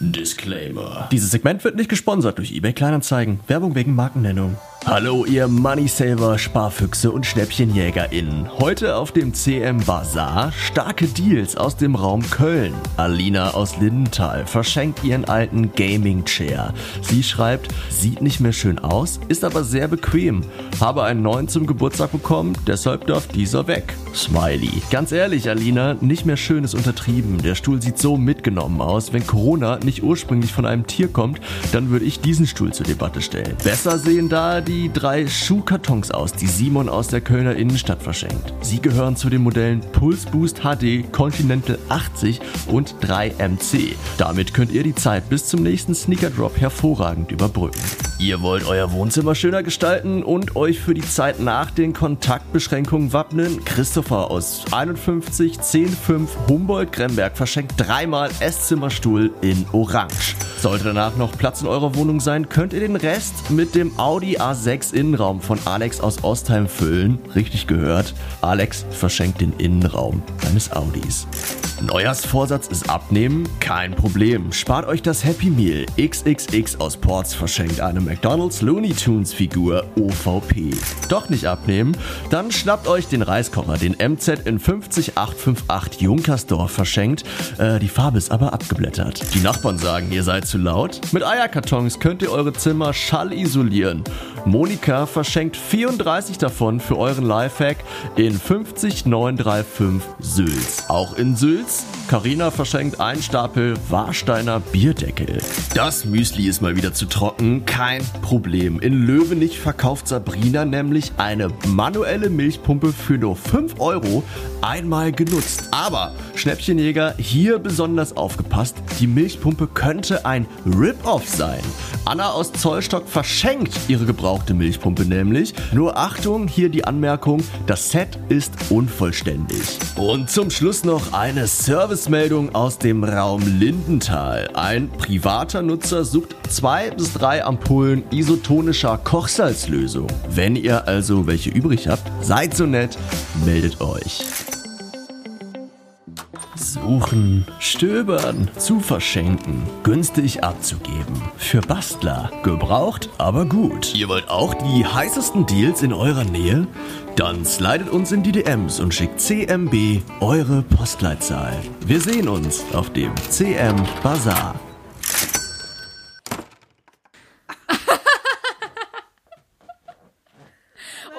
Disclaimer. Dieses Segment wird nicht gesponsert durch eBay Kleinanzeigen. Werbung wegen Markennennung. Hallo ihr Moneysaver, Sparfüchse und SchnäppchenjägerInnen. Heute auf dem CM Bazaar starke Deals aus dem Raum Köln. Alina aus Lindenthal verschenkt ihren alten Gaming Chair. Sie schreibt, sieht nicht mehr schön aus, ist aber sehr bequem. Habe einen neuen zum Geburtstag bekommen, deshalb darf dieser weg. Smiley. Ganz ehrlich, Alina, nicht mehr schön ist untertrieben. Der Stuhl sieht so mitgenommen aus. Wenn Corona nicht ursprünglich von einem Tier kommt, dann würde ich diesen Stuhl zur Debatte stellen. Besser sehen da die drei Schuhkartons aus, die Simon aus der Kölner Innenstadt verschenkt. Sie gehören zu den Modellen Pulse Boost HD, Continental 80 und 3MC. Damit könnt ihr die Zeit bis zum nächsten Sneaker Drop hervorragend überbrücken. Ihr wollt euer Wohnzimmer schöner gestalten und euch für die Zeit nach den Kontaktbeschränkungen wappnen? Christopher aus 51 105 Humboldt-Gremberg verschenkt dreimal Esszimmerstuhl in Orange. Sollte danach noch Platz in eurer Wohnung sein, könnt ihr den Rest mit dem Audi A6 Innenraum von Alex aus Ostheim füllen. Richtig gehört, Alex verschenkt den Innenraum deines Audis. Neujahrsvorsatz ist abnehmen? Kein Problem. Spart euch das Happy Meal. XXX aus Ports verschenkt eine McDonald's Looney Tunes Figur OVP. Doch nicht abnehmen? Dann schnappt euch den Reiskocher, den MZ in 50858 Junkersdorf verschenkt. Äh, die Farbe ist aber abgeblättert. Die Nachbarn sagen, ihr seid zu laut. Mit Eierkartons könnt ihr eure Zimmer schallisolieren. Monika verschenkt 34 davon für euren Lifehack in 50935 Sülz. Auch in Sülz. Carina verschenkt einen Stapel Warsteiner Bierdeckel. Das Müsli ist mal wieder zu trocken. Kein Problem. In Löwenich verkauft Sabrina nämlich eine manuelle Milchpumpe für nur 5 Euro einmal genutzt. Aber Schnäppchenjäger, hier besonders aufgepasst. Die Milchpumpe könnte ein Rip-Off sein. Anna aus Zollstock verschenkt ihre gebrauchte Milchpumpe nämlich. Nur Achtung, hier die Anmerkung, das Set ist unvollständig. Und zum Schluss noch eine Servicemeldung aus dem Raum Lindenthal. Ein privater Nutzer sucht zwei bis drei Ampullen isotonischer Kochsalzlösung. Wenn ihr also welche übrig habt, seid so nett, meldet euch. Suchen, stöbern, zu verschenken, günstig abzugeben. Für Bastler. Gebraucht, aber gut. Ihr wollt auch die heißesten Deals in eurer Nähe? Dann slidet uns in die DMs und schickt CMB eure Postleitzahl. Wir sehen uns auf dem CM Bazaar.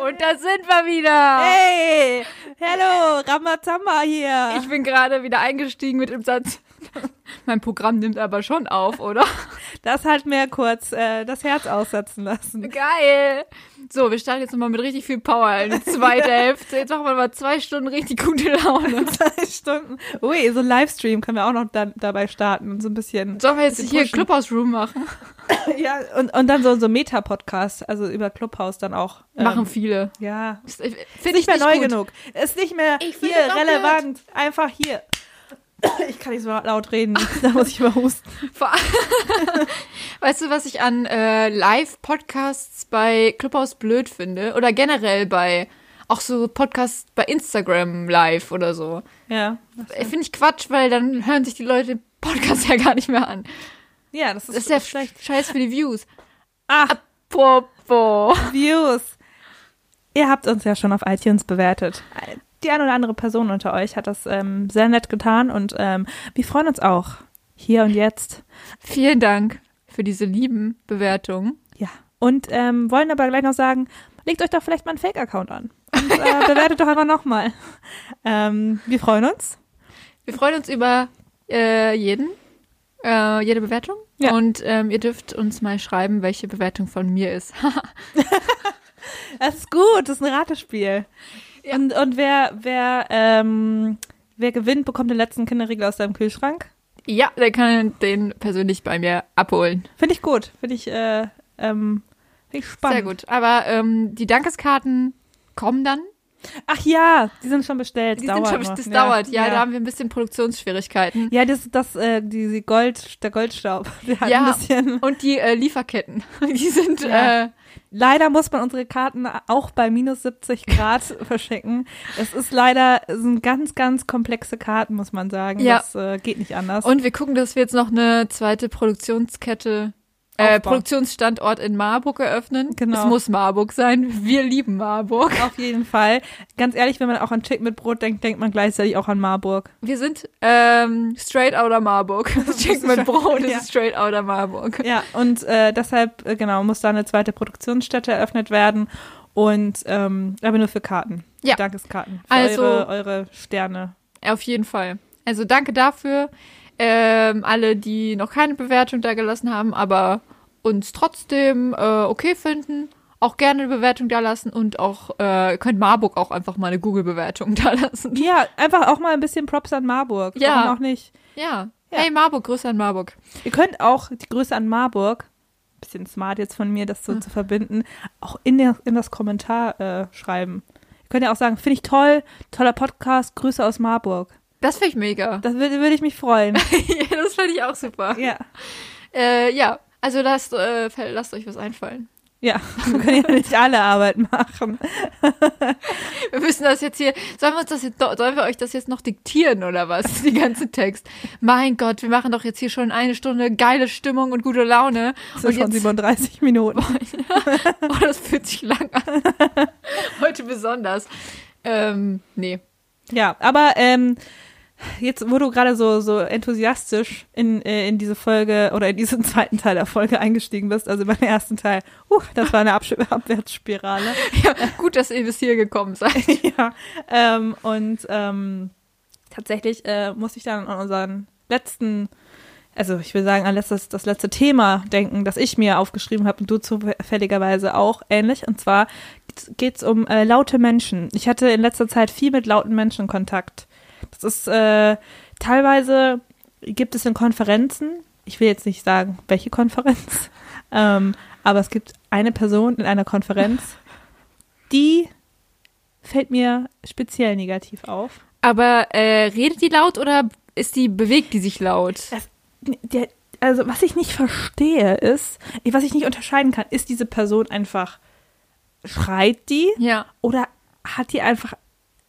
Und da sind wir wieder. Hey, hello, Ramazamba hier. Ich bin gerade wieder eingestiegen mit dem Satz. Mein Programm nimmt aber schon auf, oder? das hat mir kurz äh, das Herz aussetzen lassen. Geil. So, wir starten jetzt nochmal mit richtig viel Power in die zweite Hälfte. Jetzt machen wir mal zwei Stunden richtig gute Laune. Zwei Stunden. Ui, so ein Livestream können wir auch noch da, dabei starten und so ein bisschen. Sollen wir jetzt hier. Clubhouse Room machen? Ja, und, und dann so, so Meta-Podcast, also über Clubhouse dann auch. ähm, Machen viele. Ja. Finde Ist nicht mehr neu genug. Ist nicht mehr Ich hier relevant. Einfach hier. Ich kann nicht so laut reden. Da muss ich mal husten. Weißt du, was ich an äh, Live-Podcasts bei Clubhouse blöd finde? Oder generell bei auch so Podcasts bei Instagram live oder so. Ja. Äh, Finde ich Quatsch, weil dann hören sich die Leute den Podcast ja gar nicht mehr an. Ja, das ist, Das ist ja schlecht. Scheiß für die Views. Ach, Popo. Views. Ihr habt uns ja schon auf iTunes bewertet. Die eine oder andere Person unter euch hat das ähm, sehr nett getan und ähm, wir freuen uns auch. Hier und jetzt. Vielen Dank für diese lieben Bewertungen. Ja. Und ähm, wollen aber gleich noch sagen, legt euch doch vielleicht mal einen Fake-Account an. Und äh, bewertet doch einfach nochmal. Ähm, wir freuen uns. Wir freuen uns über äh, jeden, äh, jede Bewertung. Ja. Und ähm, ihr dürft uns mal schreiben, welche Bewertung von mir ist. Das ist gut, das ist ein Ratespiel. Ja. Und, und wer, wer, ähm, wer gewinnt, bekommt den letzten Kinderriegel aus deinem Kühlschrank. ja, der kann den persönlich bei mir abholen. Finde ich gut. Finde ich, äh, ähm, finde ich spannend. Sehr gut. Aber ähm, die Dankeskarten kommen dann. Ach ja, die sind schon bestellt. Die dauert sind schon, das dauert. Ja, da haben wir ein bisschen Produktionsschwierigkeiten. Ja, das, das, äh, die, Gold, der Goldstaub, der Ja. ein bisschen. Und die äh, Lieferketten, die sind Ja. äh, Leider muss man unsere Karten auch bei minus 70 Grad verschicken. Es ist leider, es sind ganz, ganz komplexe Karten, muss man sagen. Ja. Das äh, geht nicht anders. Und wir gucken, dass wir jetzt noch eine zweite Produktionskette, äh. Produktionsstandort in Marburg eröffnen. Genau. Es muss Marburg sein. Wir lieben Marburg. Auf jeden Fall. Ganz ehrlich, wenn man auch an Chick mit Brot denkt, denkt man gleichzeitig auch an Marburg. Wir sind ähm, straight outer Marburg. Chicken mit Brot Ja. ist straight outer Marburg. Ja, und äh, deshalb, äh, genau, muss da eine zweite Produktionsstätte eröffnet werden. Und ähm, aber nur für Karten. Ja. Dankeskarten. Für Also- eure, eure Sterne. Auf jeden Fall. Also danke dafür. Ähm, alle, die noch keine Bewertung da gelassen haben, aber uns trotzdem äh, okay finden, auch gerne eine Bewertung da lassen und auch äh, könnt Marburg auch einfach mal eine Google-Bewertung da lassen. Ja, einfach auch mal ein bisschen Props an Marburg. Ja. Warum auch nicht. Ja. Ja. Hey Marburg, Grüße an Marburg. Ihr könnt auch die Grüße an Marburg, bisschen smart jetzt von mir, das so zu verbinden, auch in, der, in das Kommentar äh, schreiben. Ihr könnt ja auch sagen, finde ich toll, toller Podcast, Grüße aus Marburg. Das finde ich mega. Das würde würde ich mich freuen. ja, das fand ich auch super. ja. Äh, ja, also lasst, äh, lasst euch was einfallen. Ja, wir können ja nicht alle Arbeit machen. Wir müssen das jetzt hier, sollen wir uns das jetzt, sollen wir euch das jetzt noch diktieren oder was? Die ganze Text. Mein Gott, wir machen doch jetzt hier schon eine Stunde geile Stimmung und gute Laune. Das sind schon jetzt, 37 Minuten. oh, das fühlt sich lang an. Heute besonders. Ähm, nee. Ja, aber ähm, jetzt, wo du gerade so, so enthusiastisch in, äh, in diese Folge oder in diesen zweiten Teil der Folge eingestiegen bist, also beim ersten Teil, uh, das war eine Absch Abwärtsspirale. Ja, gut, dass ihr bis hier gekommen seid. ja, ähm, und ähm, tatsächlich äh, muss ich dann an unseren letzten, also ich will sagen, an letztes, das letzte Thema denken, das ich mir aufgeschrieben habe und du zufälligerweise auch ähnlich. Und zwar geht es um äh, laute Menschen. Ich hatte in letzter Zeit viel mit lauten Menschen Kontakt. Das ist äh, teilweise gibt es in Konferenzen, ich will jetzt nicht sagen, welche Konferenz, ähm, aber es gibt eine Person in einer Konferenz, die fällt mir speziell negativ auf. Aber äh, redet die laut oder ist die, bewegt die sich laut? Der, also, was ich nicht verstehe, ist, was ich nicht unterscheiden kann, ist diese Person einfach, schreit die Ja. oder hat die einfach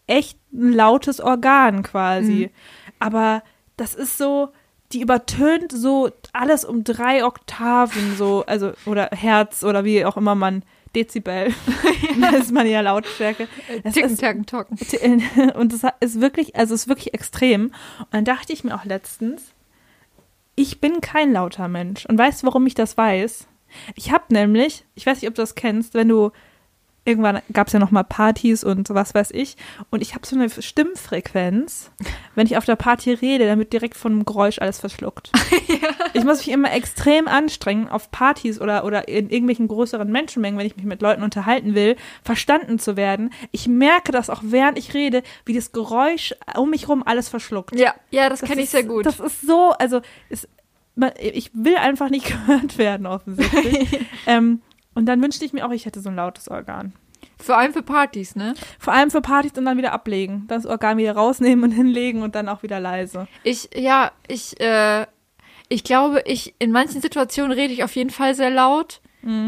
echt ein lautes Organ quasi? aber das ist so, die übertönt so alles um drei Oktaven, so, also, oder Herz oder wie auch immer man, Dezibel, das ist man ja Lautstärke. Es Ticken, tacken, tocken. und das ist wirklich, also es ist wirklich extrem. Und dann dachte ich mir auch letztens, ich bin kein lauter Mensch. Und weißt du, warum ich das weiß? Ich habe nämlich, ich weiß nicht, ob du das kennst, wenn du irgendwann gab es ja noch mal Partys und was weiß ich. Und ich habe so eine Stimmfrequenz, wenn ich auf der Party rede, dann wird direkt von einem Geräusch alles verschluckt. Ich muss mich immer extrem anstrengen, auf Partys oder, oder in irgendwelchen größeren Menschenmengen, wenn ich mich mit Leuten unterhalten will, verstanden zu werden. Ich merke das auch während ich rede, wie das Geräusch um mich rum alles verschluckt. Ja, ja, das, kenne ich sehr gut. Das ist so, also ist, ich will einfach nicht gehört werden, offensichtlich. ähm, und dann wünschte ich mir auch, ich hätte so ein lautes Organ. Vor allem für Partys, ne? Vor allem für Partys und dann wieder ablegen. Das Organ wieder rausnehmen und hinlegen und dann auch wieder leise. Ich, ja, ich, äh, ich glaube, ich, in manchen Situationen rede ich auf jeden Fall sehr laut.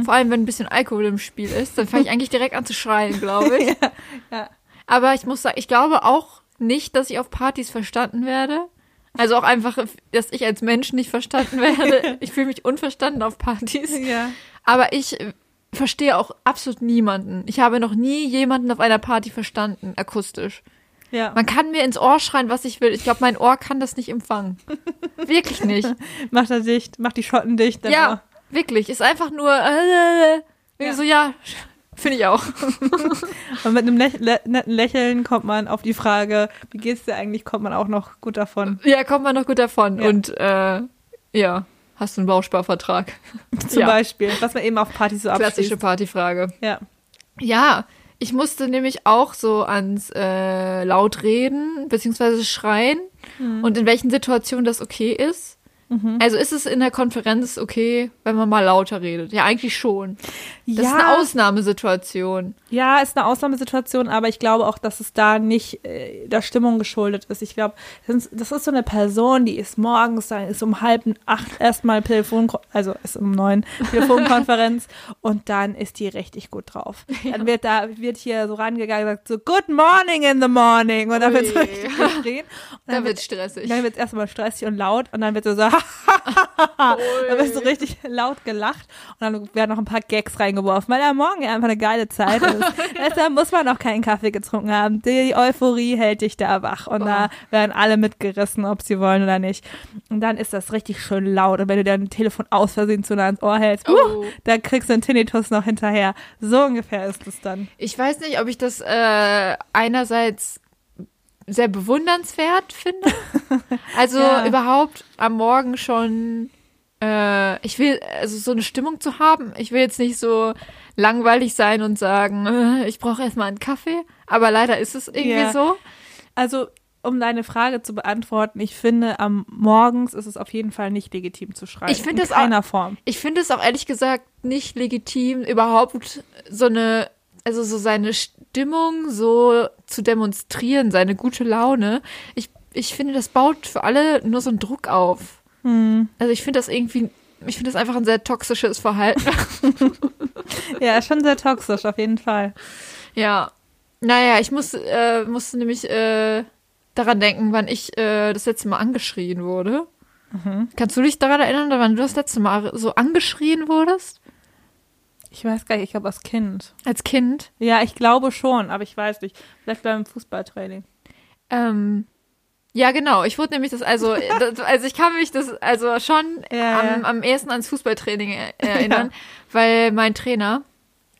Vor allem, wenn ein bisschen Alkohol im Spiel ist. Dann fange ich eigentlich direkt an zu schreien, glaube ich. ja. Aber ich muss sagen, ich glaube auch nicht, dass ich auf Partys verstanden werde. Also auch einfach, dass ich als Mensch nicht verstanden werde. Ich fühle mich unverstanden auf Partys. Ja. Aber ich äh, verstehe auch absolut niemanden. Ich habe noch nie jemanden auf einer Party verstanden, akustisch. Ja. Man kann mir ins Ohr schreien, was ich will. Ich glaube, mein Ohr kann das nicht empfangen. Wirklich nicht. Macht er dicht, macht die Schotten dicht. Ja, wirklich. Ist einfach nur. Äh, Ja. So, ja, finde ich auch. auch. Und mit einem Läch lä netten Lächeln kommt man auf die Frage, wie geht's dir eigentlich, kommt man auch noch gut davon. Ja, kommt man noch gut davon. Ja. Und äh, ja, hast du einen Bausparvertrag. Zum Ja. Beispiel, was man eben auf Partys so Klassische abschließt. Partyfrage. Ja. Ja, ich musste nämlich auch so ans äh, laut reden, beziehungsweise schreien Mhm. und in welchen Situationen das okay ist. Also ist es in der Konferenz okay, wenn man mal lauter redet? Ja, eigentlich schon. Das ist eine Ausnahmesituation. Ja, ist eine Ausnahmesituation, aber ich glaube auch, dass es da nicht äh, der Stimmung geschuldet ist. Ich glaube, das ist, das ist so eine Person, die ist morgens, dann ist um halb acht erstmal Telefon, also ist um neun Telefonkonferenz und dann ist die richtig gut drauf. Dann wird da, wird hier so rangegangen und sagt so, good morning in the morning und dann wird so richtig geschrien. Und Da dann wird's stressig. dann wird es erstmal stressig und laut und dann wird so, so dann wird so richtig laut gelacht und dann werden noch ein paar Gags reingeworfen, weil am Morgen einfach eine geile Zeit ist. Deshalb muss man noch keinen Kaffee getrunken haben. Die Euphorie hält dich da wach und da werden alle mitgerissen, ob sie wollen oder nicht. Und dann ist das richtig schön laut und wenn du dein Telefon aus Versehen zu nah ans Ohr hältst, Oh. da kriegst du einen Tinnitus noch hinterher. So ungefähr ist es dann. Ich weiß nicht, ob ich das äh, einerseits sehr bewundernswert finde. Also Ja. überhaupt am Morgen schon, äh, ich will, also so eine Stimmung zu haben. Ich will jetzt nicht so langweilig sein und sagen, äh, ich brauche erstmal einen Kaffee. Aber leider ist es irgendwie Ja. so. Also, um deine Frage zu beantworten, ich finde, am Morgens ist es auf jeden Fall nicht legitim zu schreien. Ich finde In es auch- Form. Ich finde es auch ehrlich gesagt nicht legitim, überhaupt so eine, also so seine Stimmung so zu demonstrieren, seine gute Laune. Ich, ich finde, das baut für alle nur so einen Druck auf. Hm. Also ich finde das irgendwie, ich finde das einfach ein sehr toxisches Verhalten. Ja, schon sehr toxisch, auf jeden Fall. ja. Naja, ich muss, äh, musste nämlich äh, daran denken, wann ich äh, das letzte Mal angeschrien wurde. Kannst du dich daran erinnern, wann du das letzte Mal so angeschrien wurdest? Ich weiß gar nicht, ich glaube als Kind. Als Kind? Ja, ich glaube schon, aber ich weiß nicht. Vielleicht beim Fußballtraining. Ähm, ja, genau. Ich wurde nämlich das, also, das, also ich kann mich das also schon Ja, am, ja. am ehesten ans Fußballtraining er- erinnern, weil mein Trainer,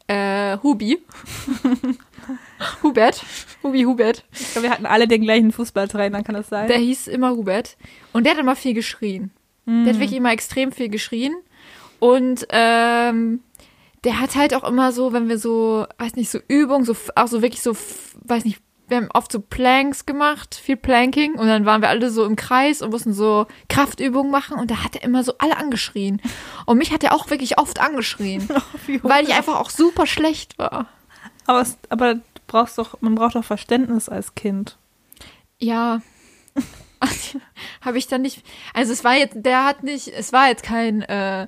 äh, Hubi, Hubert, Hubi Hubert, Ich glaube, wir hatten alle den gleichen Fußballtrainer, kann das sein? der hieß immer Hubert und der hat immer viel geschrien. Der Mhm. hat wirklich immer extrem viel geschrien und ähm, der hat halt auch immer so, wenn wir so, weiß nicht, so Übungen, so auch so wirklich so, weiß nicht, wir haben oft so Planks gemacht, viel Planking und dann waren wir alle so im Kreis und mussten so Kraftübungen machen und da hat er immer so alle angeschrien. Und mich hat er auch wirklich oft angeschrien, Wie weil ich einfach auch super schlecht war. aber, es, aber du brauchst doch, man braucht doch Verständnis als Kind. Ja. Habe ich dann nicht. Also es war jetzt, der hat nicht, es war jetzt kein äh,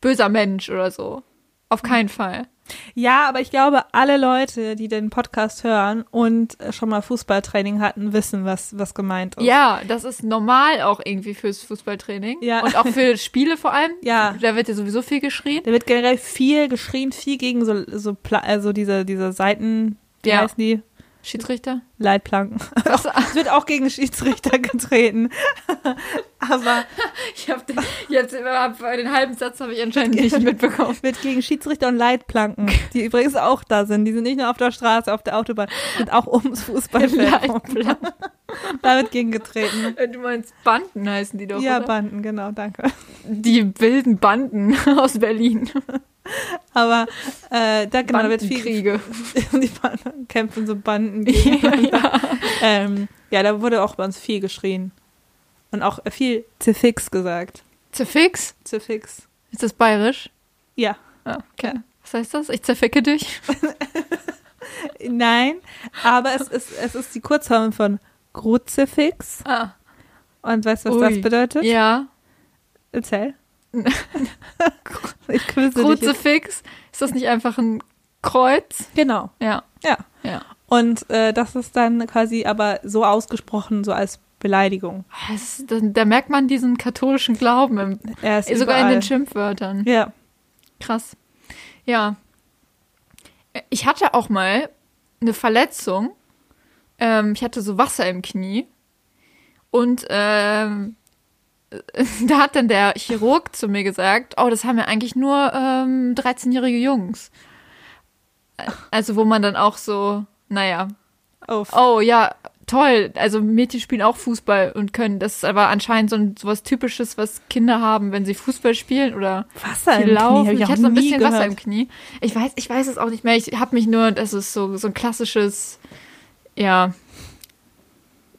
böser Mensch oder so. Auf keinen Fall. Ja, aber ich glaube, alle Leute, die den Podcast hören und äh, schon mal Fußballtraining hatten, wissen, was, was gemeint ist. Ja, das ist normal auch irgendwie fürs Fußballtraining. Ja. Und auch für Spiele vor allem. Ja. Da wird ja sowieso viel geschrien. Da wird generell viel geschrien, viel gegen so, so also diese, diese Seiten, wie Ja. heißen die? Schiedsrichter. Leitplanken. Was? Es wird auch gegen Schiedsrichter getreten. aber Ich habe den, jetzt hab, den halben Satz habe ich anscheinend nicht mitbekommen. wird gegen Schiedsrichter und Leitplanken, die übrigens auch da sind. Die sind nicht nur auf der Straße, auf der Autobahn, sind auch ums Fußballfeld. Leitplanken. Da wird gegen getreten. Du meinst Banden heißen die doch, Ja, oder? Banden, genau, danke. Die wilden Banden aus Berlin. Aber äh, da genau, da wird viel Bandenkriege. die Banden kämpfen so Banden gegeneinander. ja. ähm, ja, da wurde auch bei uns viel geschrien. Und auch viel Zifix gesagt. Zerfix? Zifix. Ist das bayerisch? Ja. Ah, okay. Was heißt das? Ich zerficke dich? Nein, aber es ist, es ist die Kurzform von Kruzifix. Ah. Und weißt du, was Ui. das bedeutet? Ja. Erzähl. ich. Kruzifix? Ist das nicht einfach ein Kreuz? Genau, Ja. ja. Ja. Und äh, das ist dann quasi aber so ausgesprochen, so als Beleidigung. Das ist, da, da merkt man diesen katholischen Glauben, im, sogar in überall. den Schimpfwörtern. Ja. Krass. Ja. Ich hatte auch mal eine Verletzung. Ähm, ich hatte so Wasser im Knie. Und ähm, da hat dann der Chirurg zu mir gesagt, oh, das haben ja eigentlich nur ähm, 13-jährige Jungs. Also wo man dann auch so, naja, Oh, oh ja, toll. Also Mädchen spielen auch Fußball und können. Das ist aber anscheinend so ein, sowas Typisches, was Kinder haben, wenn sie Fußball spielen oder Wasser im Knie. laufen. hab Ich, ich, hatte so ein bisschen gehört. Wasser im Knie. Ich weiß, ich weiß es auch nicht mehr. Ich habe mich nur, das ist so, so ein klassisches, ja,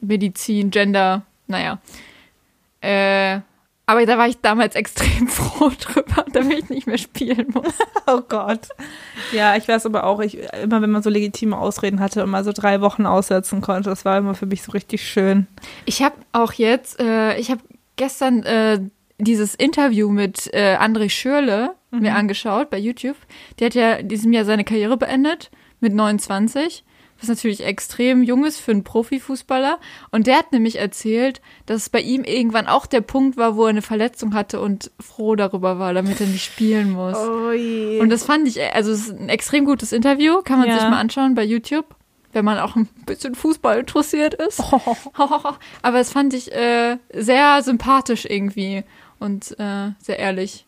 Medizin, Gender, naja. Äh, aber da war ich damals extrem froh drüber, damit ich nicht mehr spielen muss. Oh Gott. Ja, ich weiß aber auch, ich, immer wenn man so legitime Ausreden hatte und mal so drei Wochen aussetzen konnte, das war immer für mich so richtig schön. Ich habe auch jetzt, äh, ich habe gestern äh, dieses Interview mit äh, André Schürle mir angeschaut bei YouTube. Der hat ja in diesem Jahr seine Karriere beendet mit 29, was natürlich extrem jung ist für einen Profifußballer. Und der hat nämlich erzählt, dass es bei ihm irgendwann auch der Punkt war, wo er eine Verletzung hatte und froh darüber war, damit er nicht spielen muss. Ui. Und das fand ich, also es ist ein extrem gutes Interview, kann man Ja. sich mal anschauen bei YouTube, wenn man auch ein bisschen Fußball interessiert ist. Aber das fand ich äh, sehr sympathisch irgendwie und äh, sehr ehrlich.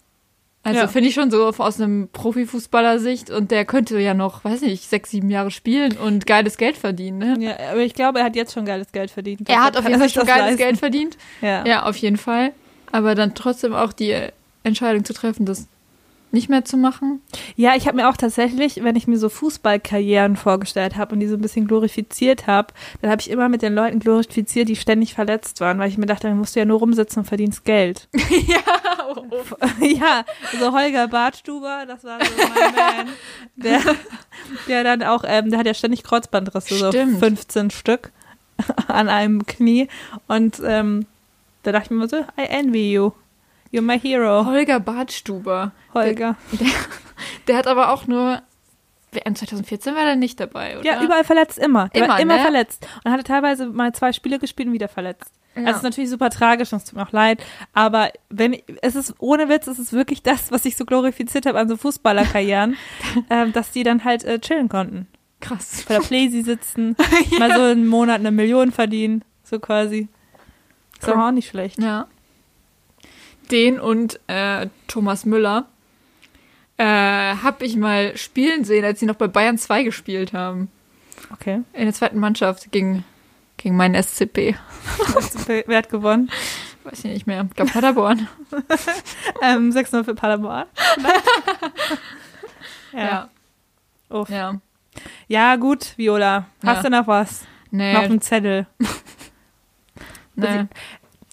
Also Ja. finde ich schon so aus einem Profifußballer-Sicht und der könnte ja noch, weiß nicht, sechs, sieben Jahre spielen und geiles Geld verdienen. Ne? ja, aber ich glaube, er hat jetzt schon geiles Geld verdient. Er hat auf jeden Fall schon geiles leisten. Geld verdient. Ja. Ja, auf jeden Fall. Aber dann trotzdem auch die Entscheidung zu treffen, das nicht mehr zu machen. Ja, ich habe mir auch tatsächlich, wenn ich mir so Fußballkarrieren vorgestellt habe und die so ein bisschen glorifiziert habe, dann habe ich immer mit den Leuten glorifiziert, die ständig verletzt waren, weil ich mir dachte, dann musst du ja nur rumsitzen und verdienst Geld. ja, ja, so Holger Bartstuber, das war so mein Man, der, der dann auch, ähm, der hat ja ständig Kreuzbandrisse, so Stimmt. 15 Stück an einem Knie und ähm, da dachte ich mir so, I envy you. You're my hero, Holger Bartstuber. Holger. Der, der hat aber auch nur. WM 2014 war er nicht dabei, oder? Ja, überall verletzt immer. Der Immer, immer ne? verletzt. Und hatte teilweise mal zwei Spiele gespielt und wieder verletzt. Ja. Also es ist natürlich super tragisch und es tut mir auch leid. Aber wenn es ist, ohne Witz, es ist wirklich das, was ich so glorifiziert habe an so Fußballerkarrieren, ähm, dass die dann halt äh, chillen konnten. Krass. Bei der Playsee sitzen, mal so einen Monat eine Million verdienen, so quasi. Ist Cool. auch nicht schlecht. Ja. Den und äh, Thomas Müller äh, habe ich mal spielen sehen, als sie noch bei Bayern 2 gespielt haben. Okay. In der zweiten Mannschaft gegen, gegen meinen SCP. Wer hat gewonnen? Weiß ich nicht mehr. Ich glaube Paderborn. Ähm, 6-0 für Paderborn. ja. ja. Uff. Ja. ja, gut, Viola. Hast Ja. du noch was? Nee. Noch einen Zettel. nee.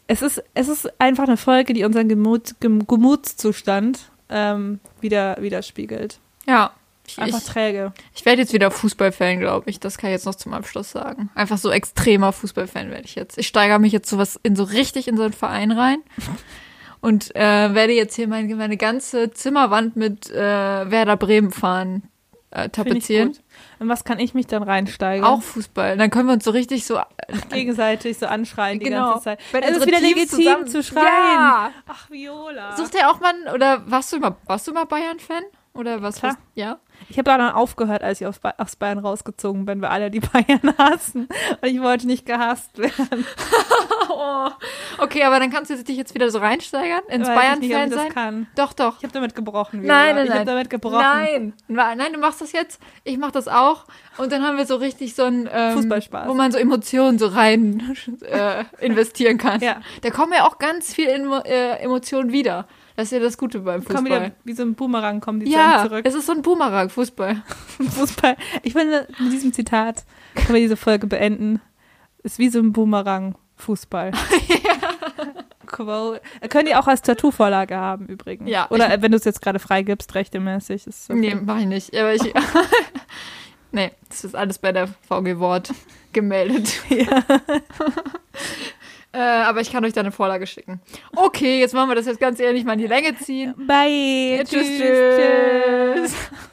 Es ist, es ist einfach eine Folge, die unseren Gemut, Gem, Gemutszustand ähm, wieder, widerspiegelt. Ja. Ich, Einfach ich, träge. ich werde jetzt wieder Fußballfan, glaube ich. Das kann ich jetzt noch zum Abschluss sagen. Einfach so extremer Fußballfan werde ich jetzt. Ich steigere mich jetzt sowas in so richtig in so einen Verein rein. Und äh, werde jetzt hier meine, meine ganze Zimmerwand mit äh, Werder Bremen fahren äh, tapezieren. In was kann ich mich dann reinsteigern? Auch Fußball. Dann können wir uns so richtig so gegenseitig so anschreien die Genau. ganze Zeit. Wenn es ist wieder Teams legitim zusammen- zu schreien. Ja. Ach, Viola. Sucht ihr auch mal, oder warst du immer, warst du immer Bayern-Fan? Oder was? Klar. was ja. Ich habe da dann aufgehört, als ich aus, Ba- aus Bayern rausgezogen bin, weil alle die Bayern hassen. Und ich wollte nicht gehasst werden. Oh. Okay, aber dann kannst du dich jetzt wieder so reinsteigern, ins Bayern-Fan sein? kann. Doch, doch. Ich habe damit gebrochen. Viola. Nein, nein, Ich nein. habe damit gebrochen. Nein, Nein, du machst das jetzt. Ich mach das auch. Und dann haben wir so richtig so ein ähm, Fußballspaß. wo man so Emotionen so rein äh, investieren kann. Ja. Da kommen ja auch ganz viel Emo äh, Emotionen wieder. Das ist ja das Gute beim Kommen wieder Fußball. wie so ein Boomerang, kommen die Ja, zurück. es ist so ein Boomerang, Fußball. Fußball. Ich finde, mit diesem Zitat können wir diese Folge beenden. Ist wie so ein Boomerang Fußball. Quote. Könnt ihr auch als Tattoo-Vorlage haben übrigens. Ja, Oder wenn du es jetzt gerade freigibst, rechtmäßig. Ist okay. Nee, mach ich nicht. Aber ich, nee, das ist alles bei der VG Wort gemeldet. Äh, aber ich kann euch da eine Vorlage schicken. Okay, jetzt machen wir das jetzt ganz ehrlich mal in die Länge ziehen. Bye. tschüss. tschüss.